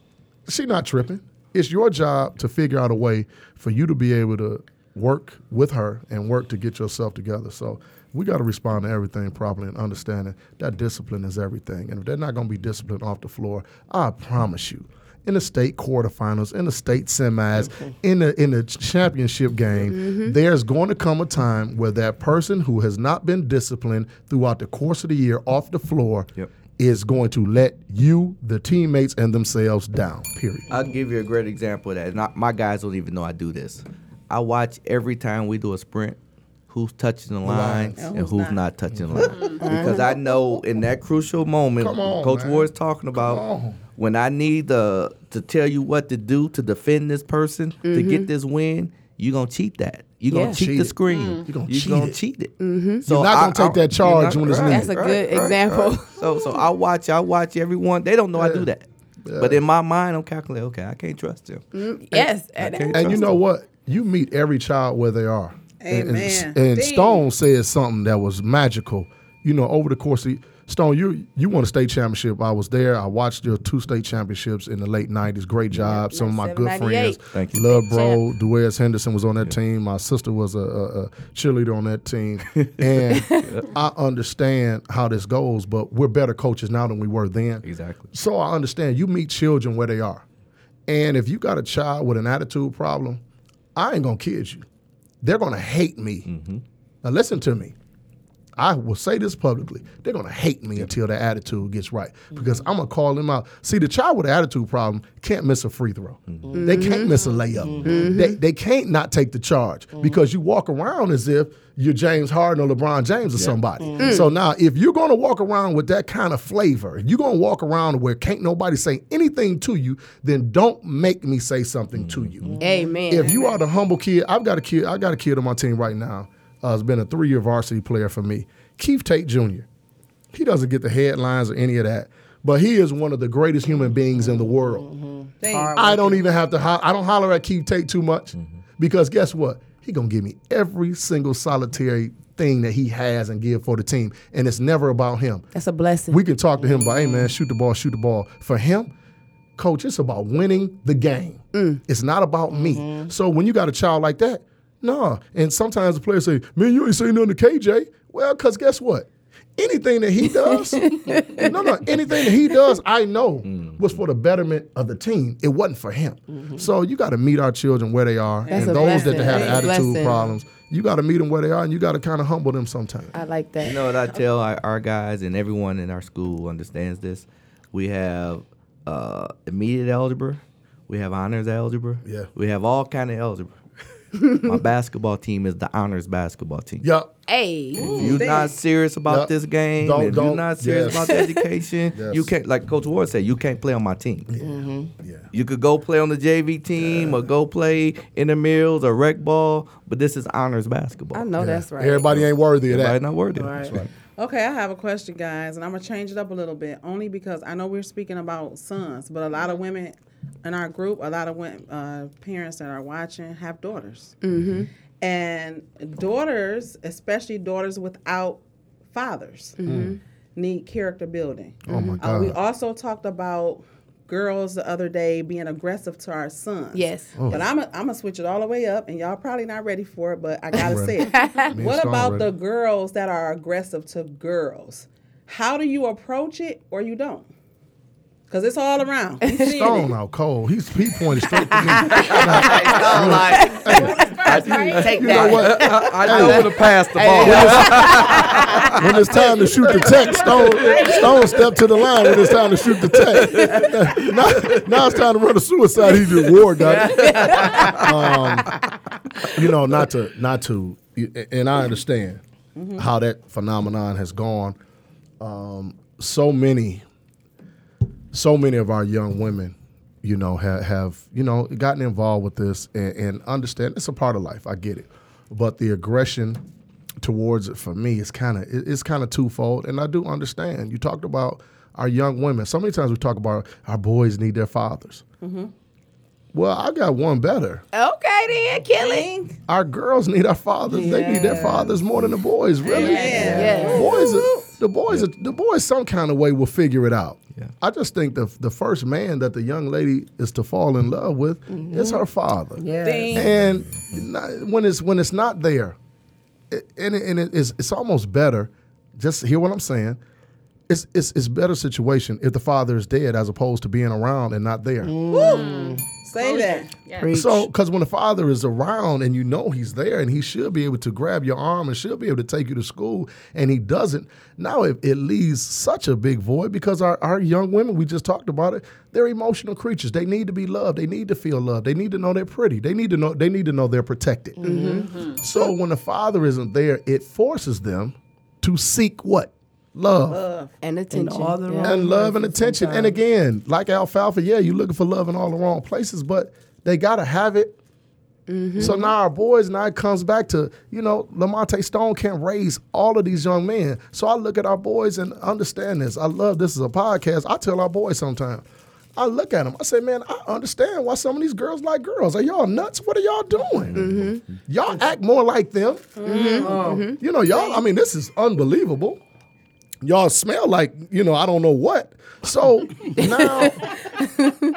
She not tripping. It's your job to figure out a way for you to be able to work with her and work to get yourself together. So we got to respond to everything properly and understanding that discipline is everything. And if they're not going to be disciplined off the floor, I promise you, in the state quarterfinals, in the state semis, in the in the championship game, mm-hmm. there's going to come a time where that person who has not been disciplined throughout the course of the year off the floor Yep. is going to let you, the teammates, and themselves down. Period. I'll give you a great example of that. Not, my guys don't even know I do this. I watch every time we do a sprint who's touching the line and who's, not. touching the mm-hmm. line. because I know in that crucial moment, on, Coach man. Ward's talking about on. When I need uh, to tell you what to do to defend this person to get mm-hmm. this win, you're going to cheat that. You're Yeah. going to cheat Cheat the it. screen. Mm. You gonna You're cheat gonna it. cheat it. Mm-hmm. You're not gonna take that you're charge when it's needed. That's a good example. So so I watch I watch everyone. They don't know I do that. But in my mind, I'm calculating. Okay, I can't trust them. Mm, yes. And- can't And you know them. what? You meet every child where they are. And- and- Amen. And, Stone said something that was magical. You know, over the course of Stone, you you won a state championship. I was there. I watched your two state championships in the late '90s. Great job. Some of my good friends. Thank you. Love bro. Duez Henderson was on that team. My sister was a, a, a cheerleader on that team. [laughs] And I understand how this goes, but we're better coaches now than we were then. Exactly. So I understand you meet children where they are. And if you got a child with an attitude problem, I ain't gonna kid you. They're gonna hate me. Mm-hmm. Now listen to me. I will say this publicly. They're gonna hate me until their attitude gets right. Mm-hmm. Because I'm gonna call them out. See, the child with an attitude problem can't miss a free throw. Mm-hmm. They can't miss a layup. Mm-hmm. They, they can't not take the charge because you walk around as if you're James Harden or LeBron James or somebody. So now if you're gonna walk around with that kind of flavor, if you're gonna walk around where can't nobody say anything to you, then don't make me say something to you Amen. if you are the humble kid, I've got a kid. I got a kid on my team right now. Uh, has been a three-year varsity player for me. Keith Tate Jr. He doesn't get the headlines or any of that, but he is one of the greatest human beings in the world. Mm-hmm. I don't even have to. Ho- I don't holler at Keith Tate too much mm-hmm. because guess what? He gonna give me every single solitary thing that he has and give for the team, and it's never about him. That's a blessing. We can talk to him about, hey man, mm-hmm. shoot the ball, shoot the ball. For him, coach, it's about winning the game. Mm. It's not about me. So when you got a child like that, no. And sometimes the players say, man, you ain't saying nothing to KJ. Well, because guess what? Anything that he [laughs] does, no, no, anything that he does, I know was for the betterment of the team. It wasn't for him. So you got to meet our children where they are, That's and a those that blessing. have That's attitude blessing. problems, you got to meet them where they are, and you got to kind of humble them sometimes. I like that. You know what I tell our, our guys and everyone in our school understands this? We have uh, immediate algebra, we have honors algebra, Yeah. we have all kind of algebra. [laughs] my [laughs] basketball team is the honors basketball team. Yep. Hey. If you're not serious about Yep. this game, Don't- if you're don't- serious yes. about the education, [laughs] you can't. Like Coach Ward said, you can't play on my team. Yeah. Mm-hmm. You could go play on the JV team or go play in the mills or rec ball, but this is honors basketball. I know Yeah. that's right. Everybody ain't worthy of Everybody that. not worthy. Right. right. Okay, I have a question, guys, and I'm gonna change it up a little bit, only because I know we're speaking about sons, but a lot of women in our group, a lot of women, uh, parents that are watching have daughters, mm-hmm. and daughters, especially daughters without fathers, need character building. Oh my Uh, we also talked about girls the other day being aggressive to our sons. Yes. But I'm going to switch it all the way up, and y'all probably not ready for it, but I got to say it. [laughs] What about ready. the girls that are aggressive to girls? How do you approach it or you don't? Because it's all around. We Stone out cold. He's he pointed straight to me. Take You know what? I know where to pass the ball. when it's [laughs] time to shoot the tech, Stone Stone step to the line when it's time to shoot the tech. [laughs] now, now it's time to run a suicide. He just ward done it. Um, you know, not to not to, and I understand how that phenomenon has gone. Um, so many, so many of our young women, you know, have, have you know gotten involved with this and, and understand it's a part of life. I get it, but the aggression towards it for me is kind of it's kind of twofold, and I do understand. You talked about our young women. So many times we talk about our boys need their fathers. Mm-hmm. Well, I got one better. Okay then, killing. Our girls need our fathers. They need their fathers more than the boys. Really, Yes. boys. Are, the boys. Are, the boys. Some kind of way will figure it out. Yeah. I just think the the first man that the young lady is to fall in love with mm-hmm. is her father. Yeah. And not, when it's when it's not there, it, and, it, and it's it's almost better. Just hear what I'm saying. It's it's it's better situation if the father is dead as opposed to being around and not there. Mm. Say that. Yeah. So, because when the father is around and you know he's there and he should be able to grab your arm and should be able to take you to school and he doesn't, now it, it leaves such a big void because our, our young women, we just talked about it, they're emotional creatures. They need to be loved. They need to feel loved. They need to know they're pretty. They need to know they need to know they're protected. Mm-hmm. So when the father isn't there, it forces them to seek what? Love And attention. all the Yeah. wrong- and love and places attention. And again, like alfalfa, yeah, you're looking for love in all the wrong places, but they gotta have it. Mm-hmm. So now our boys, now it comes back to, you know, LaMonta Stone can't raise all of these young men. So I look at our boys and understand this. I love this is a podcast. I tell our boys sometimes. I look at them. I say, man, I understand why some of these girls like girls. Are y'all nuts? What are y'all doing? Mm-hmm. Y'all act more like them. Mm-hmm. Oh. You know, y'all. I mean, this is unbelievable y'all smell like you know I don't know what. So [laughs] now,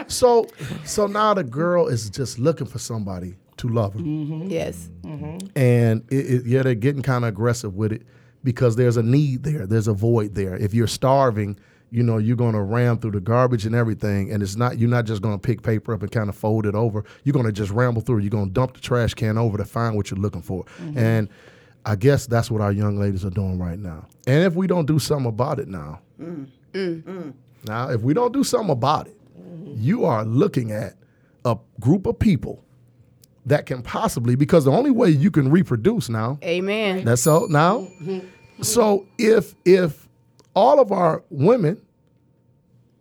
so so now the girl is just looking for somebody to love her, mm-hmm. Yes. Mm-hmm. and it, it, yeah, they're getting kind of aggressive with it because there's a need there, there's a void there. If you're starving. You know, you're gonna ram through the garbage and everything, and it's not. You're not just gonna pick paper up and kind of fold it over. You're gonna just ramble through. You're gonna dump the trash can over to find what you're looking for. Mm-hmm. And I guess that's what our young ladies are doing right now. And if we don't do something about it now, now if we don't do something about it, you are looking at a group of people that can possibly because the only way you can reproduce now Amen. that's so now. So if if all of our women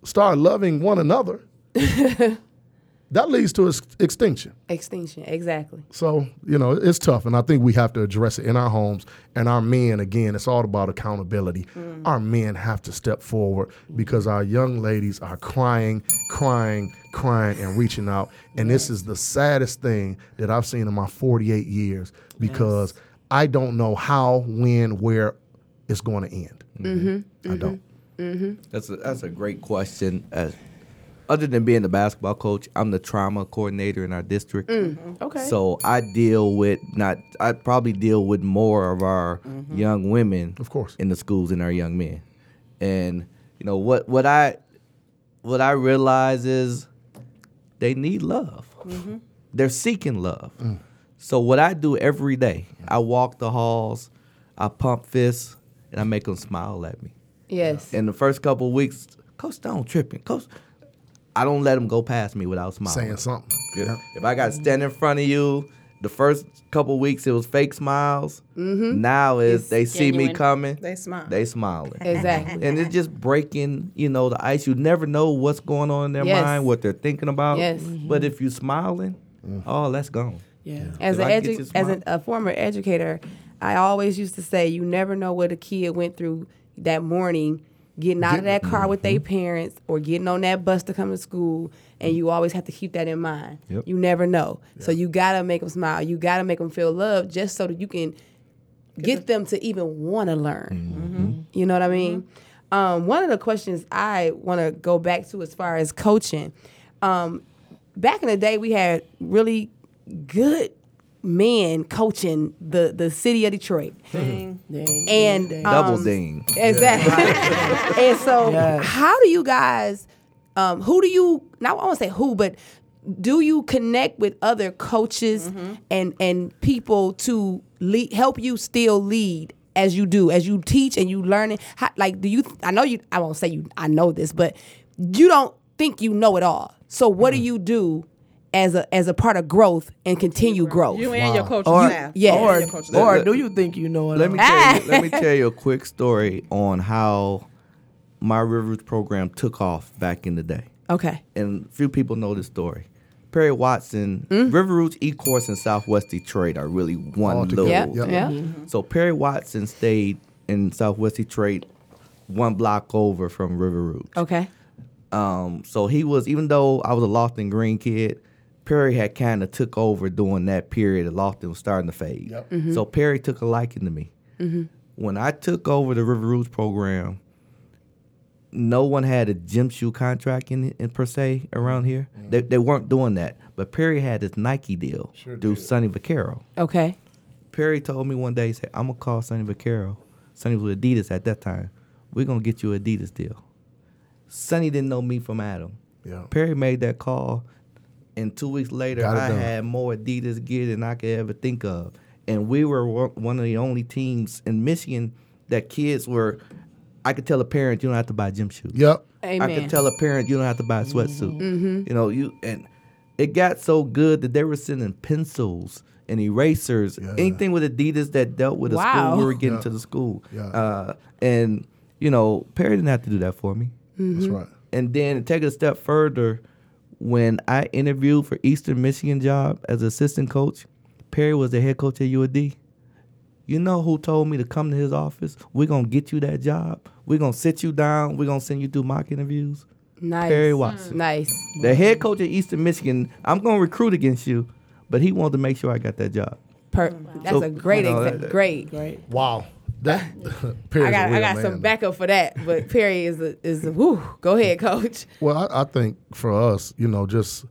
start loving one another, [laughs] that leads to ex- extinction. Extinction. Exactly. So, you know, it's tough. And I think we have to address it in our homes. And our men, again, it's all about accountability. Mm. Our men have to step forward because our young ladies are crying, crying, crying, and reaching out. And this is the saddest thing that I've seen in my 48 years because I don't know how, when, where it's going to end. Mm-hmm. I don't. Mm-hmm. Mm-hmm. That's a, that's a great question. Uh, other than being the basketball coach, I'm the trauma coordinator in our district. Mm-hmm. Mm-hmm. Okay. So I deal with not. I probably deal with more of our mm-hmm. young women, Of course. in the schools than our young men. And you know what? What I what I realize is they need love. They're seeking love. Mm. So what I do every day, I walk the halls, I pump fists, and I make them smile at me yes. in the first couple of weeks, Coach Stone tripping. Coach, I don't let them go past me without smiling. Saying something. If, if I got to stand in front of you the first couple weeks it was fake smiles. Mm-hmm. Now is It's they see me coming, They smile. they smiling. [laughs] Exactly. and it's just breaking, you know, the ice. You never know what's going on in their Yes. mind, what they're thinking about. Yes. But if you're smiling, oh, that's gone. Yeah. As an edu- as a, a former educator, I always used to say, you never know what a kid went through that morning, getting out of that car with Mm-hmm. their parents or getting on that bus to come to school, and you always have to keep that in mind. Yep. You never know, so you gotta make them smile. You gotta make them feel loved, just so that you can get them to even want to learn. You know what I mean? Um, one of the questions I want to go back to as far as coaching. Um, back in the day, we had really good men coaching the the city of Detroit, Dang. and Double um, ding. Exactly. [laughs] and so, Yes. how do you guys? Um, who do you? Now I want to say who, but do you connect with other coaches and and people to lead, help you still lead as you do, as you teach and you learn it? How, like, do you? I know you. I won't say you. I know this, but you don't think you know it all. So, what do you do? As a as a part of growth and continue growth. You and your coaching Or, staff. Yes. You or, your or do you think you know it? Let me tell you, [laughs] let me tell you a quick story on how my River Rouge program took off back in the day. Okay. and few people know this story. Perry Watson, Mm. River Rouge E Course and Southwest Detroit are really one All little. together. Yeah. Yep. Yeah. So Perry Watson stayed in Southwest Detroit, one block over from River Rouge. Okay. Um, so he was, even though I was a Lofton Greene kid, Perry had kind of took over during that period. Of Lofton was starting to fade. Yep. Mm-hmm. So Perry took a liking to me. When I took over the River Rouge program, no one had a gym shoe contract in, in per se around here. They, they weren't doing that. But Perry had his Nike deal through Sonny Vaccaro. Okay. Perry told me one day, he said, I'm gonna call Sonny Vaccaro. Sonny was with Adidas at that time. We're gonna get you an Adidas deal. Sonny didn't know me from Adam. Yeah. Perry made that call, and two weeks later, Got I had more Adidas gear than I could ever think of. And we were one one of the only teams in Michigan that kids were. I could tell a parent you don't have to buy gym shoes. Yep. Amen. I could tell a parent you don't have to buy a sweatsuit. Mm-hmm. Mm-hmm. You know, you and it got so good that they were sending pencils and erasers, Yeah. anything with Adidas that dealt with a Wow. school. We were getting Yeah. to the school, Yeah. uh, and you know, Perry didn't have to do that for me. That's mm-hmm. right. And then take it a step further, when I interviewed for Eastern Michigan job as assistant coach, Perry was the head coach at UAD. You know who told me to come to his office? We're gonna get you that job. We're gonna sit you down. We're gonna send you through mock interviews. Nice. Perry Watson. Mm. Nice. The head coach at Eastern Michigan, I'm gonna recruit against you, but he wanted to make sure I got that job. Per- oh, that's So, a great you know, example. that- Great. Wow. That Perry's I [laughs] got a real I got man. some backup for that, but Perry is a is a whoo. Go ahead, coach. Well, I, I think for us, you know, just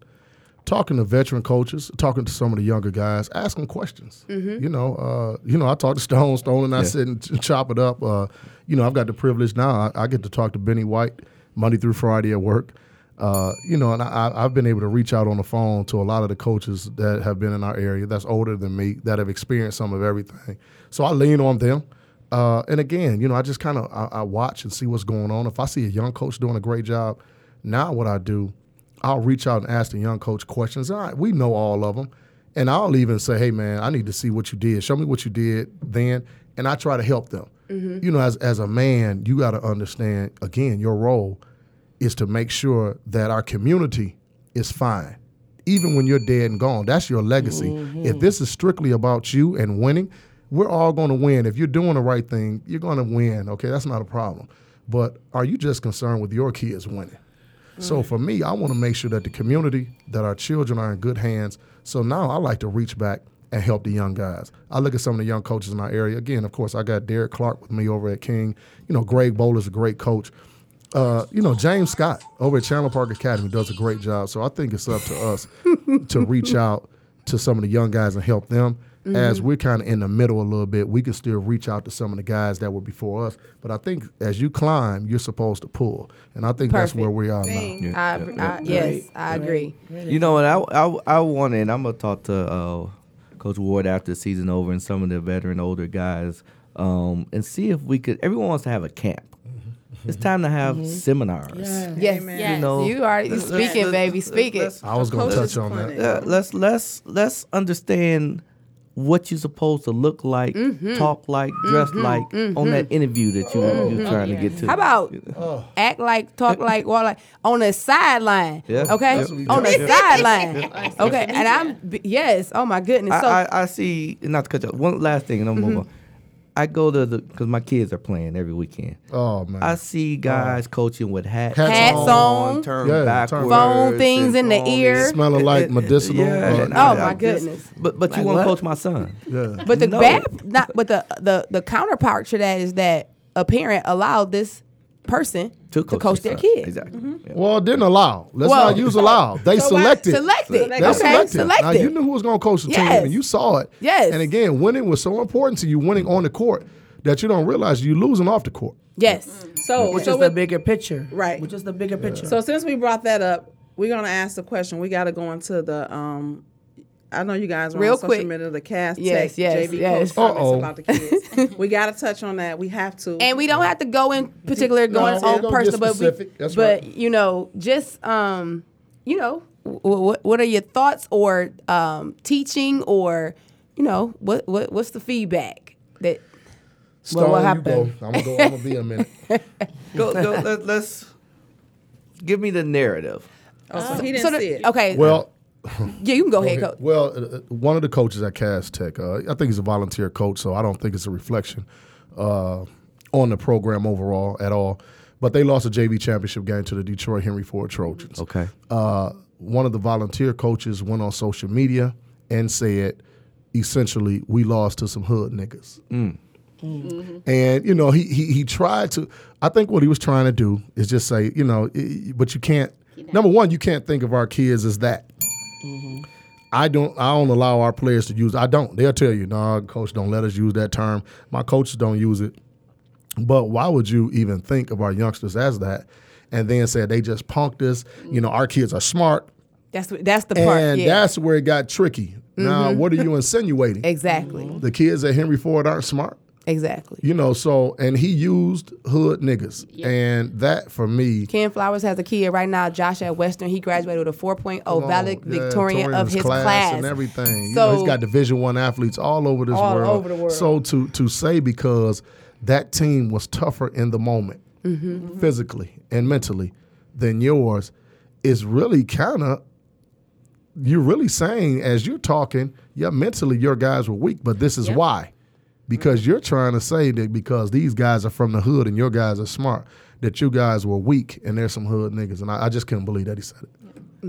talking to veteran coaches, talking to some of the younger guys, asking questions. You know, uh, you know, I talk to Stone, Stone, and I Yeah. sit and chop it up. Uh, you know, I've got the privilege now. I, I get to talk to Benny White Monday through Friday at work. Uh, you know, and I, I've been able to reach out on the phone to a lot of the coaches that have been in our area that's older than me, that have experienced some of everything. So I lean on them. Uh, and again, you know, I just kind of I, I watch and see what's going on. If I see a young coach doing a great job, now what I do, I'll reach out and ask the young coach questions. All right, we know all of them, and I'll even say, "Hey, man, I need to see what you did. Show me what you did then," and I try to help them. You know, as as a man, you got to understand again your role is to make sure that our community is fine. Even when you're dead and gone, that's your legacy. If this is strictly about you and winning, we're all going to win. If you're doing the right thing, you're going to win. Okay, that's not a problem. But are you just concerned with your kids winning? So for me, I want to make sure that the community, that our children are in good hands. So now I like to reach back and help the young guys. I look at some of the young coaches in our area. Again, of course, I got Derek Clark with me over at King. You know, Greg Bowler's a great coach. Uh, you know, James Scott over at Chandler Park Academy does a great job. So I think it's up to us [laughs] to reach out to some of the young guys and help them. As we're kind of in the middle a little bit, we can still reach out to some of the guys that were before us. But I think as you climb, you're supposed to pull, and I think that's where we are now. Dang. I, I, yes, I agree. You know what? I I, I wanted. and I'm gonna talk to uh, Coach Ward after the season over and some of the veteran older guys, um, and see if we could. Everyone wants to have a camp, It's time to have seminars. Yes, Yes. You know, you are you let's- speaking, let's- baby, let's- speaking. I was going to touch on that. Yeah, let's let's let's understand what you're supposed to look like, Mm-hmm. talk like, dress like on that interview that you you're trying to get to. How about act like, talk like, walk like on the sideline? Yeah. Okay, That's what we on the sideline. [laughs] okay, and I'm yes. Oh my goodness. I, So I, I see. Not to cut you. off, One last thing, and I'm Mm-hmm. move on. I go to the because my kids are playing every weekend. Oh man. I see guys coaching with hats, Hats Hats on. turn Yeah, turn backwards, Phone things in the ear. Smelling like [laughs] medicinal. Yeah, uh, Oh, I- my I just- goodness. but but you want to coach my son? yeah. but the No. bad, not but the the the counterpart to that is that a parent allowed this person To to coach, coach their their son. kid. Exactly. Yeah. Well, didn't allow. Let's Well, not use allow. They so why- selected. selected. They Okay, selected. selected. Now you knew who was going to coach the team, and you saw it. Yes. And again, winning was so important to you. Winning on the court that you don't realize you're losing off the court. Yes. So, Which so is the bigger picture. Right. Which is the bigger picture. So since we brought that up, we're gonna ask the question. We got to go into the. um I know you guys are Real on social quick. media. The cast Yes, Tech yes, JV yes. coach comments Uh-oh. about the kids. [laughs] we got to touch on that. We have to. and we don't have to go in particular going we're on gonna personal, but we. That's but right. you know, just um, you know, what what are your thoughts or um, teaching or you know what what what's the feedback that Stone, what happened? go. I'm gonna go. I'm gonna be a minute. [laughs] Go, go, let, let's give me the narrative. oh, so he didn't so the- see it. okay Well, yeah you can go ahead coach Well, uh, uh, one of the coaches at Cass Tech, uh, I think he's a volunteer coach, so I don't think it's a reflection uh, on the program overall at all. But they lost a JV championship game to the Detroit Henry Ford Trojans. Okay. Uh, one of the volunteer coaches went on social media and said, essentially, we lost to some hood niggas. And you know, he, he he tried to. I think what he was trying to do is just say, you know, i- but you can't. Number one, you can't think of our kids as that. I don't. I don't allow our players to use. I don't. They'll tell you, no, coach, don't let us use that term. My coaches don't use it. But why would you even think of our youngsters as that? And then say they just punked us. You know, our kids are smart, that's that's the part and yeah Mm-hmm. that's where it got tricky. Now, what are you insinuating? [laughs] exactly The kids at Henry Ford aren't smart. Exactly. You know, so and he used hood niggas, and that for me, Ken Flowers has a kid right now, Josh at Western. He graduated with a 4.0 oh, valedictorian yeah, of his class, class, and everything. you So know, he's got Division One athletes all over this All world. over the world. So to to say because that team was tougher in the moment, Mm-hmm. physically and mentally, than yours, is really kind of. You're really saying as you're talking, yeah, mentally your guys were weak, but this is Yep. why. Because you're trying to say that because these guys are from the hood and your guys are smart, that you guys were weak and there's some hood niggas. And I, I just couldn't believe that he said it.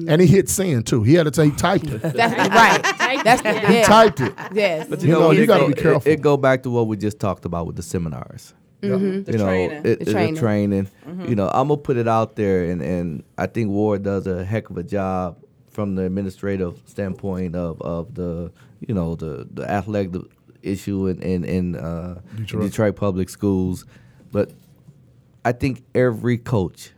And he hit send too. He had to say he typed it. [laughs] That's right. That's the Yeah. He typed it. Yes. But You know, you gotta go- be careful. It, go back to what we just talked about with the seminars. Mm-hmm. The you know, training. it- The it- the training. training. Mm-hmm. You know, I'm gonna put it out there, and and I think Ward does a heck of a job from the administrative standpoint of of the you know the the athletic issue in in, in uh, Detroit. Detroit public schools, but I think every coach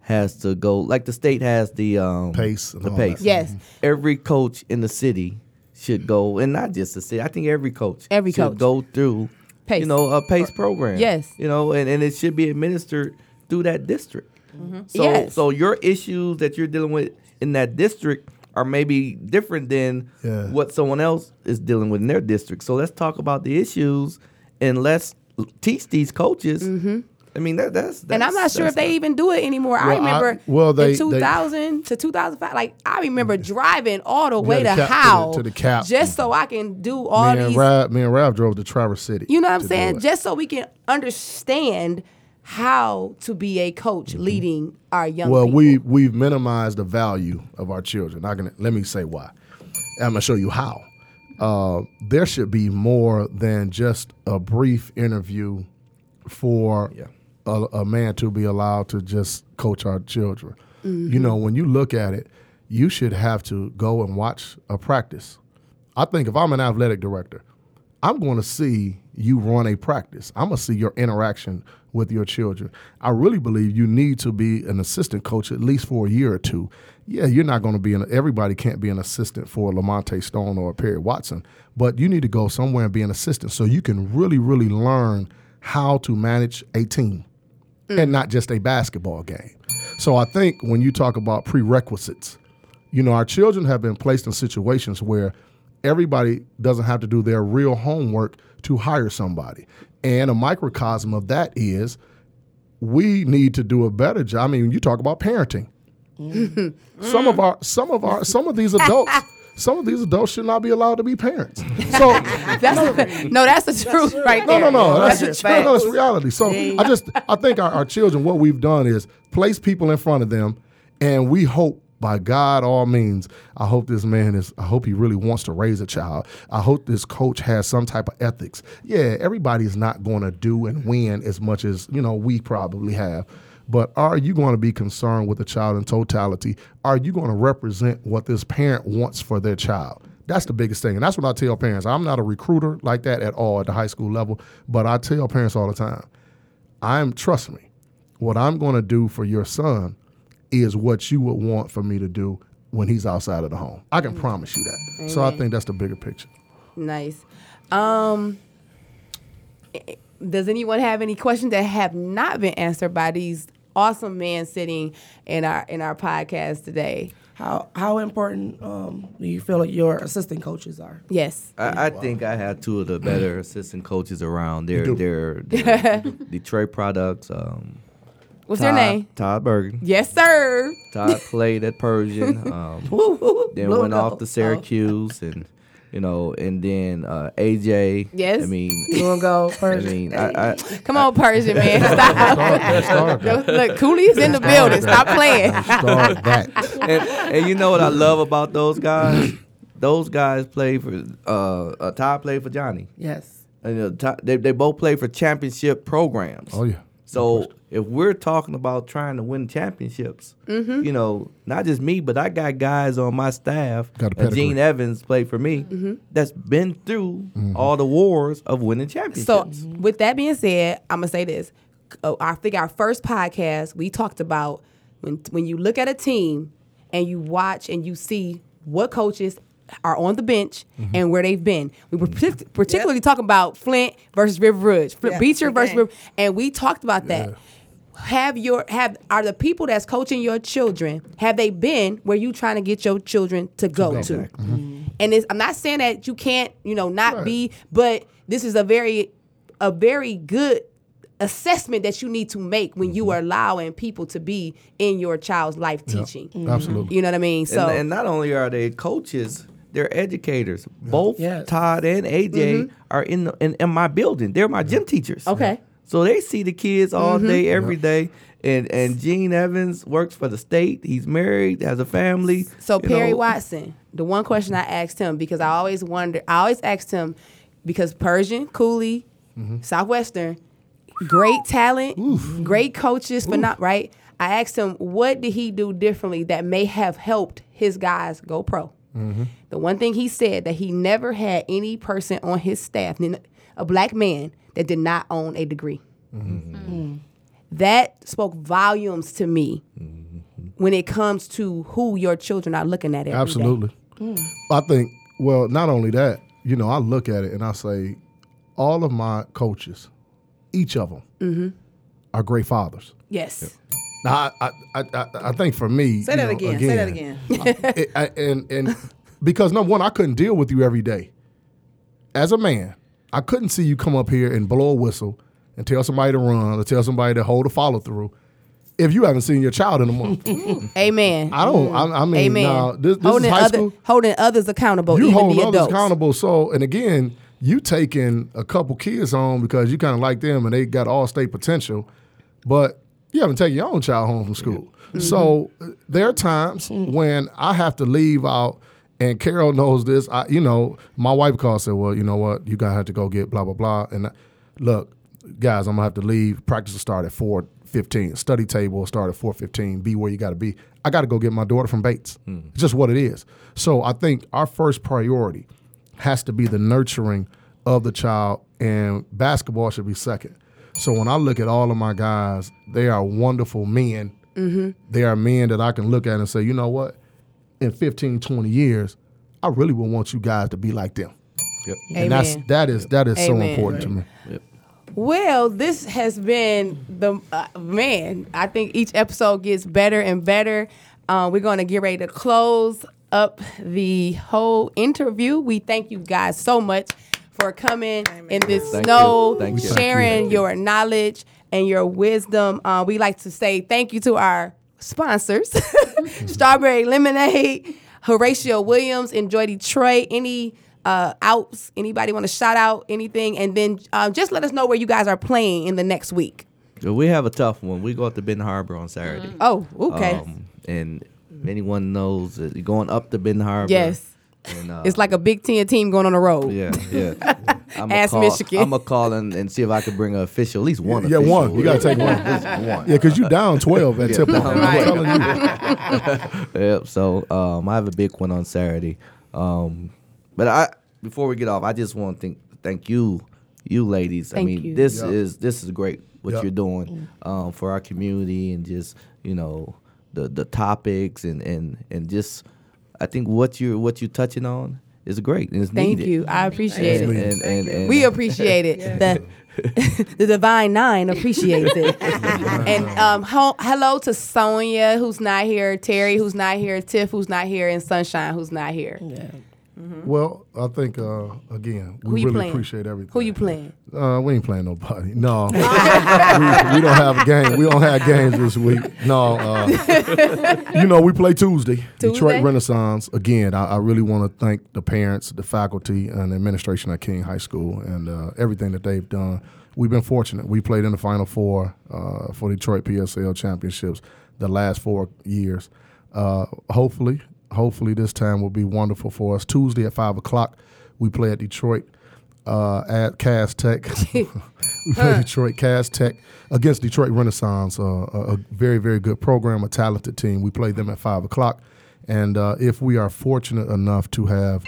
has to go like the state has the um, Pace the pace. that. Yes. Every coach in the city should go, and not just the city. I think every coach Every should coach. go through Pace. you know a pace program. Yes. you know, and, and it should be administered through that district. Mm-hmm. Yes. so your issues that you're dealing with in that district are maybe different than Yeah. what someone else is dealing with in their district. So let's talk about the issues and let's teach these coaches. I mean that that's, Mm-hmm. and I'm not sure if that's they even do it anymore. I Well, I- remember well, they- in 2000 to 2005, like I remember driving all the way the to cap- to the- Howell to the cap. just so I can do all me, and these. Rav, me and Rav drove to Traverse City. You know what I'm saying? Just so we can understand how to be a coach leading our young Mm-hmm. well, people. we we've minimized the value of our children. I can let me say why. I'm gonna show you how. Uh, there should be more than just a brief interview for Yeah. a, a man to be allowed to just coach our children. You know, when you look at it, you should have to go and watch a practice. I think if I'm an athletic director, I'm going to see you run a practice. I'm going to see your interaction with your children. I really believe you need to be an assistant coach at least for a year or two. Yeah, you're not going to be an everybody can't be an assistant for LaMonta Stone or Perry Watson, but you need to go somewhere and be an assistant so you can really really learn how to manage a team and mm. not just a basketball game. So I think when you talk about prerequisites, you know, our children have been placed in situations where everybody doesn't have to do their real homework to hire somebody. And a microcosm of that is we need to do a better job. I mean, you talk about parenting, mm-hmm. some of our some of our some of these adults [laughs] some of these adults should not be allowed to be parents. So [laughs] That's no, that's the truth right no, there. no, no. That's, That's no, no, it's reality. So I just, I think our, our children, what we've done is place people in front of them, and we hope by God all means. I hope this man is. I hope he really wants to raise a child. I hope this coach has some type of ethics. Yeah, everybody's not going to do and win as much as you know we probably have. But are you going to be concerned with the child in totality? Are you going to represent what this parent wants for their child? That's the biggest thing. And that's what I tell parents. I'm not a recruiter like that at all at the high school level, but I tell parents all the time I'm, trust me, what I'm going to do for your son is what you would want for me to do when he's outside of the home. I can promise you that. So I think that's the bigger picture. Nice. Um, does anyone have any questions that have not been answered by these awesome men sitting in our in our podcast today? How how important um, do you feel like your assistant coaches are? Yes. I, I think I have two of the better assistant coaches around. They're they're, [laughs] they're Detroit products. Um, What's Todd, their name? Todd Bergen. Yes, sir. Todd played at Pershing. [laughs] Um, then Blue went and off to Syracuse, and you know, and then uh, AJ. Yes. I mean, You wanna go [laughs] I first? mean, I, I, Come on, Pershing [laughs] man. Stop. Start Look, look, Cooley's in the building. Stop playing. Start that. and, and you know what I love about those guys? Those guys play for uh, uh Todd played for Johnny. Yes. And uh, Todd- they they both play for championship programs. Oh, yeah. So if we're talking about trying to win championships, Mm-hmm. you know, not just me, but I got guys on my staff. Got a uh, Gene. Evans played for me. That's been through all the wars of winning championships. So, with that being said, I'm gonna say this. Uh, I think our first podcast we talked about when when you look at a team and you watch and you see what coaches are on the bench mm-hmm. and where they've been. We were mm-hmm. partic- particularly talking about Flint versus River Rouge, Flint Yeah, Beecher the versus. River, and we talked about that. Have your have are the people that's coaching your children have they been where you trying to get your children to go to? Mm-hmm. And it's, I'm not saying that you can't, you know, not Right. be, but this is a very, a very good assessment that you need to make when you are allowing people to be in your child's life teaching. Absolutely. You know what I mean? So and, and not only are they coaches, they're educators. Both Yes. Todd and AJ are in, the, in in my building. They're my gym teachers. Mm-hmm. Okay. Mm-hmm. So they see the kids all day, every day. And and Gene Evans works for the state. He's married, has a family. So Perry know. Watson, the one question I asked him because I always wonder, I always asked him because Pershing, Cooley, Southwestern, great talent, great coaches, but not right. I asked him what did he do differently that may have helped his guys go pro. The one thing he said that he never had any person on his staff, a black man, that did not own a degree. Mm-hmm. That spoke volumes to me when it comes to who your children are looking at every day. Absolutely. Mm. I think, well, not only that, you know, I look at it and I say, all of my coaches, each of them, mm-hmm. are great fathers. Yes. Now, I, I, I, I think for me, Say you that know, again. Say that again. it- [laughs] I- and and because number one, I couldn't deal with you every day. As a man, I couldn't see you come up here and blow a whistle and tell somebody to run or tell somebody to hold a follow through if you haven't seen your child in a month. [laughs] Amen. I don't. I, I mean, Amen. now, this, this holding is high other, school. holding others accountable, you hold others adults. accountable. So, and again, you taking a couple kids home because you kind of like them and they got all state potential, but you haven't taken your own child home from school. So uh, there are times when I have to leave out. And Carol knows this. I, you know, my wife called said, "Well, you know what? You gotta have to go get blah blah blah." And I- look, guys, I'm gonna have to leave. Practice will start at four fifteen. Study table will start at four fifteen. Be where you got to be. I got to go get my daughter from Bates. Mm. It's just what it is. So I think our first priority has to be the nurturing of the child, and basketball should be second. So when I look at all of my guys, they are wonderful men. Mm-hmm. They are men that I can look at and say, you know what? In 15, 20 years, I really would want you guys to be like them. Yep. And that's Amen. that is that is so Amen. important to me. Well, this has been the uh, man. I think each episode gets better and better. Uh, we're going to get ready to close up the whole interview. We thank you guys so much for coming in this Thank snow, you. Thank you. sharing your knowledge and your wisdom. Uh, we like to say thank you to our sponsors, [laughs] Strawberry Lemonade, Horatio Williams, Enjoy Detroit. Any uh, outs? Anybody want to shout out anything? And then uh, just let us know where you guys are playing in the next week. We have a tough one. We go up to Benton Harbor on Saturday. Oh, okay. Um, and if anyone knows going up to Benton Harbor. yes. And, uh, It's like a Big Ten team going on the road. yeah, yeah. [laughs] I'm Ask call, Michigan. I'm gonna call and, and see if I can bring an official, at least one. Yeah, official. one. You gotta take one. [laughs] One. Yeah, because you down 12 at Temple. [laughs] I'm Right. telling you. Yep. So um, I have a big one on Saturday. Um, but I before we get off, I just want to thank thank you, you ladies. Thank I mean, you. this Yep. is this is great what Yep. you're doing um, for our community and just you know the the topics and and and just I think what you're what you're touching on is great and it's Thank needed. you. I appreciate And, it. and, and, and, We appreciate it. The [laughs] the divine nine appreciates it. [laughs] and um, ho- hello to Sonia, who's not here, Terry, who's not here, Tiff, who's not here, and Sunshine, who's not here. Well, I think uh, again, we really playing? appreciate everything. Who you playing? Uh, we ain't playing nobody. No, [laughs] we, we don't have a game. We don't have games this week. No, uh, [laughs] you know we play Tuesday. Tuesday? Detroit Renaissance. Again, I, I really want to thank the parents, the faculty, and the administration at King High School, and uh, everything that they've done. We've been fortunate. We played in the Final Four uh, for Detroit PSL championships the last four years. Uh, hopefully, hopefully this time will be wonderful for us. Tuesday at five o'clock, we play at Detroit uh, at Cass Tech. [laughs] [laughs] we play Detroit Cass Tech against Detroit Renaissance, uh, a, a very, very good program, a talented team. We play them at 5 o'clock. And uh, if we are fortunate enough to have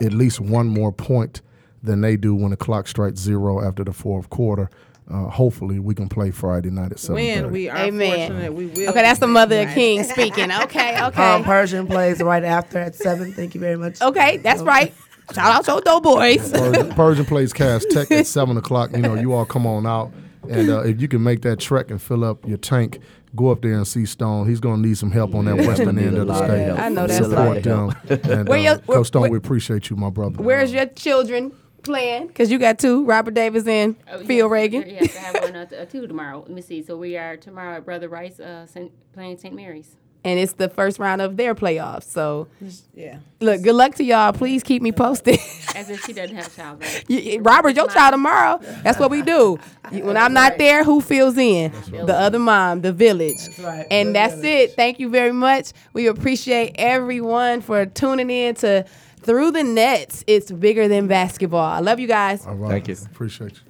at least one more point than they do when the clock strikes zero after the fourth quarter, uh, hopefully we can play Friday night at 7 When we are Amen. fortunate, we will. Okay, that's the mother of. King [laughs] speaking. Okay, okay. Um, Pershing plays right after at seven. Thank you very much. okay, that's right. Shout out to those boys. Pershing, [laughs] Pershing plays Cass Tech at [laughs] seven o'clock. You know, you all come on out, and uh, if you can make that trek and fill up your tank, go up there and see Stone. He's gonna need some help on that western end of the lot of state. I know Need that's a lot right. of Support them. And Where uh, your- where- Coach Stone, where- we appreciate you, my brother. Where's your children playing? Because you got two, Robert Davis and Oh, Phil yes, Reagan. Yes, I have one uh, [laughs] uh, two tomorrow. Let me see. So we are tomorrow at Brother Rice uh, Saint, playing St. Mary's. And it's the first round of their playoffs. So, Yeah. look, good luck to y'all. Please keep me posted. [laughs] As if she doesn't have a child. Right? You- you- Robert, your child tomorrow. That's what we do. [laughs] When I'm not there, who fills in? The other mom, the village. right, And the that's village. it. Thank you very much. We appreciate everyone for tuning in to Through the Nets. It's bigger than basketball. I love you guys. All right. Thank you. Appreciate you.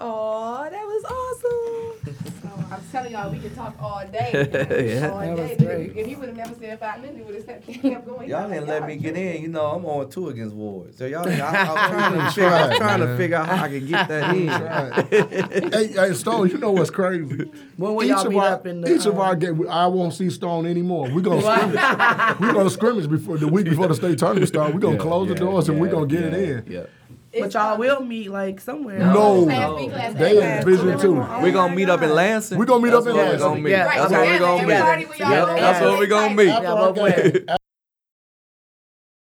Oh, that was awesome. So I'm telling y'all, we can talk all day. [laughs] Yeah. All That was day. great. If you would have never said five minutes, it would have [laughs] kept going. Y'all didn't let me get in. You know, I'm on two against Ward. So y'all, I, I'm [laughs] trying to That's figure, I'm trying to figure out how I can get that in. hey, hey, Stone, you know what's crazy? When will each y'all of meet our, up in the, each of um, our games, I won't see Stone anymore. We're gonna scrimmage. we're gonna scrimmage before the week before the state tournament starts. We're gonna Yeah, close the yeah, doors and we're gonna get it in. Yeah. But y'all will meet like somewhere. No, Class B, class they class in vision too. We're gonna meet up in Lansing. We're gonna meet up in That's where Lansing. we're gonna meet. Yeah, That's okay. where we're gonna meet. we all Yep, know. that's where we're gonna meet. Yeah, both ways. [laughs]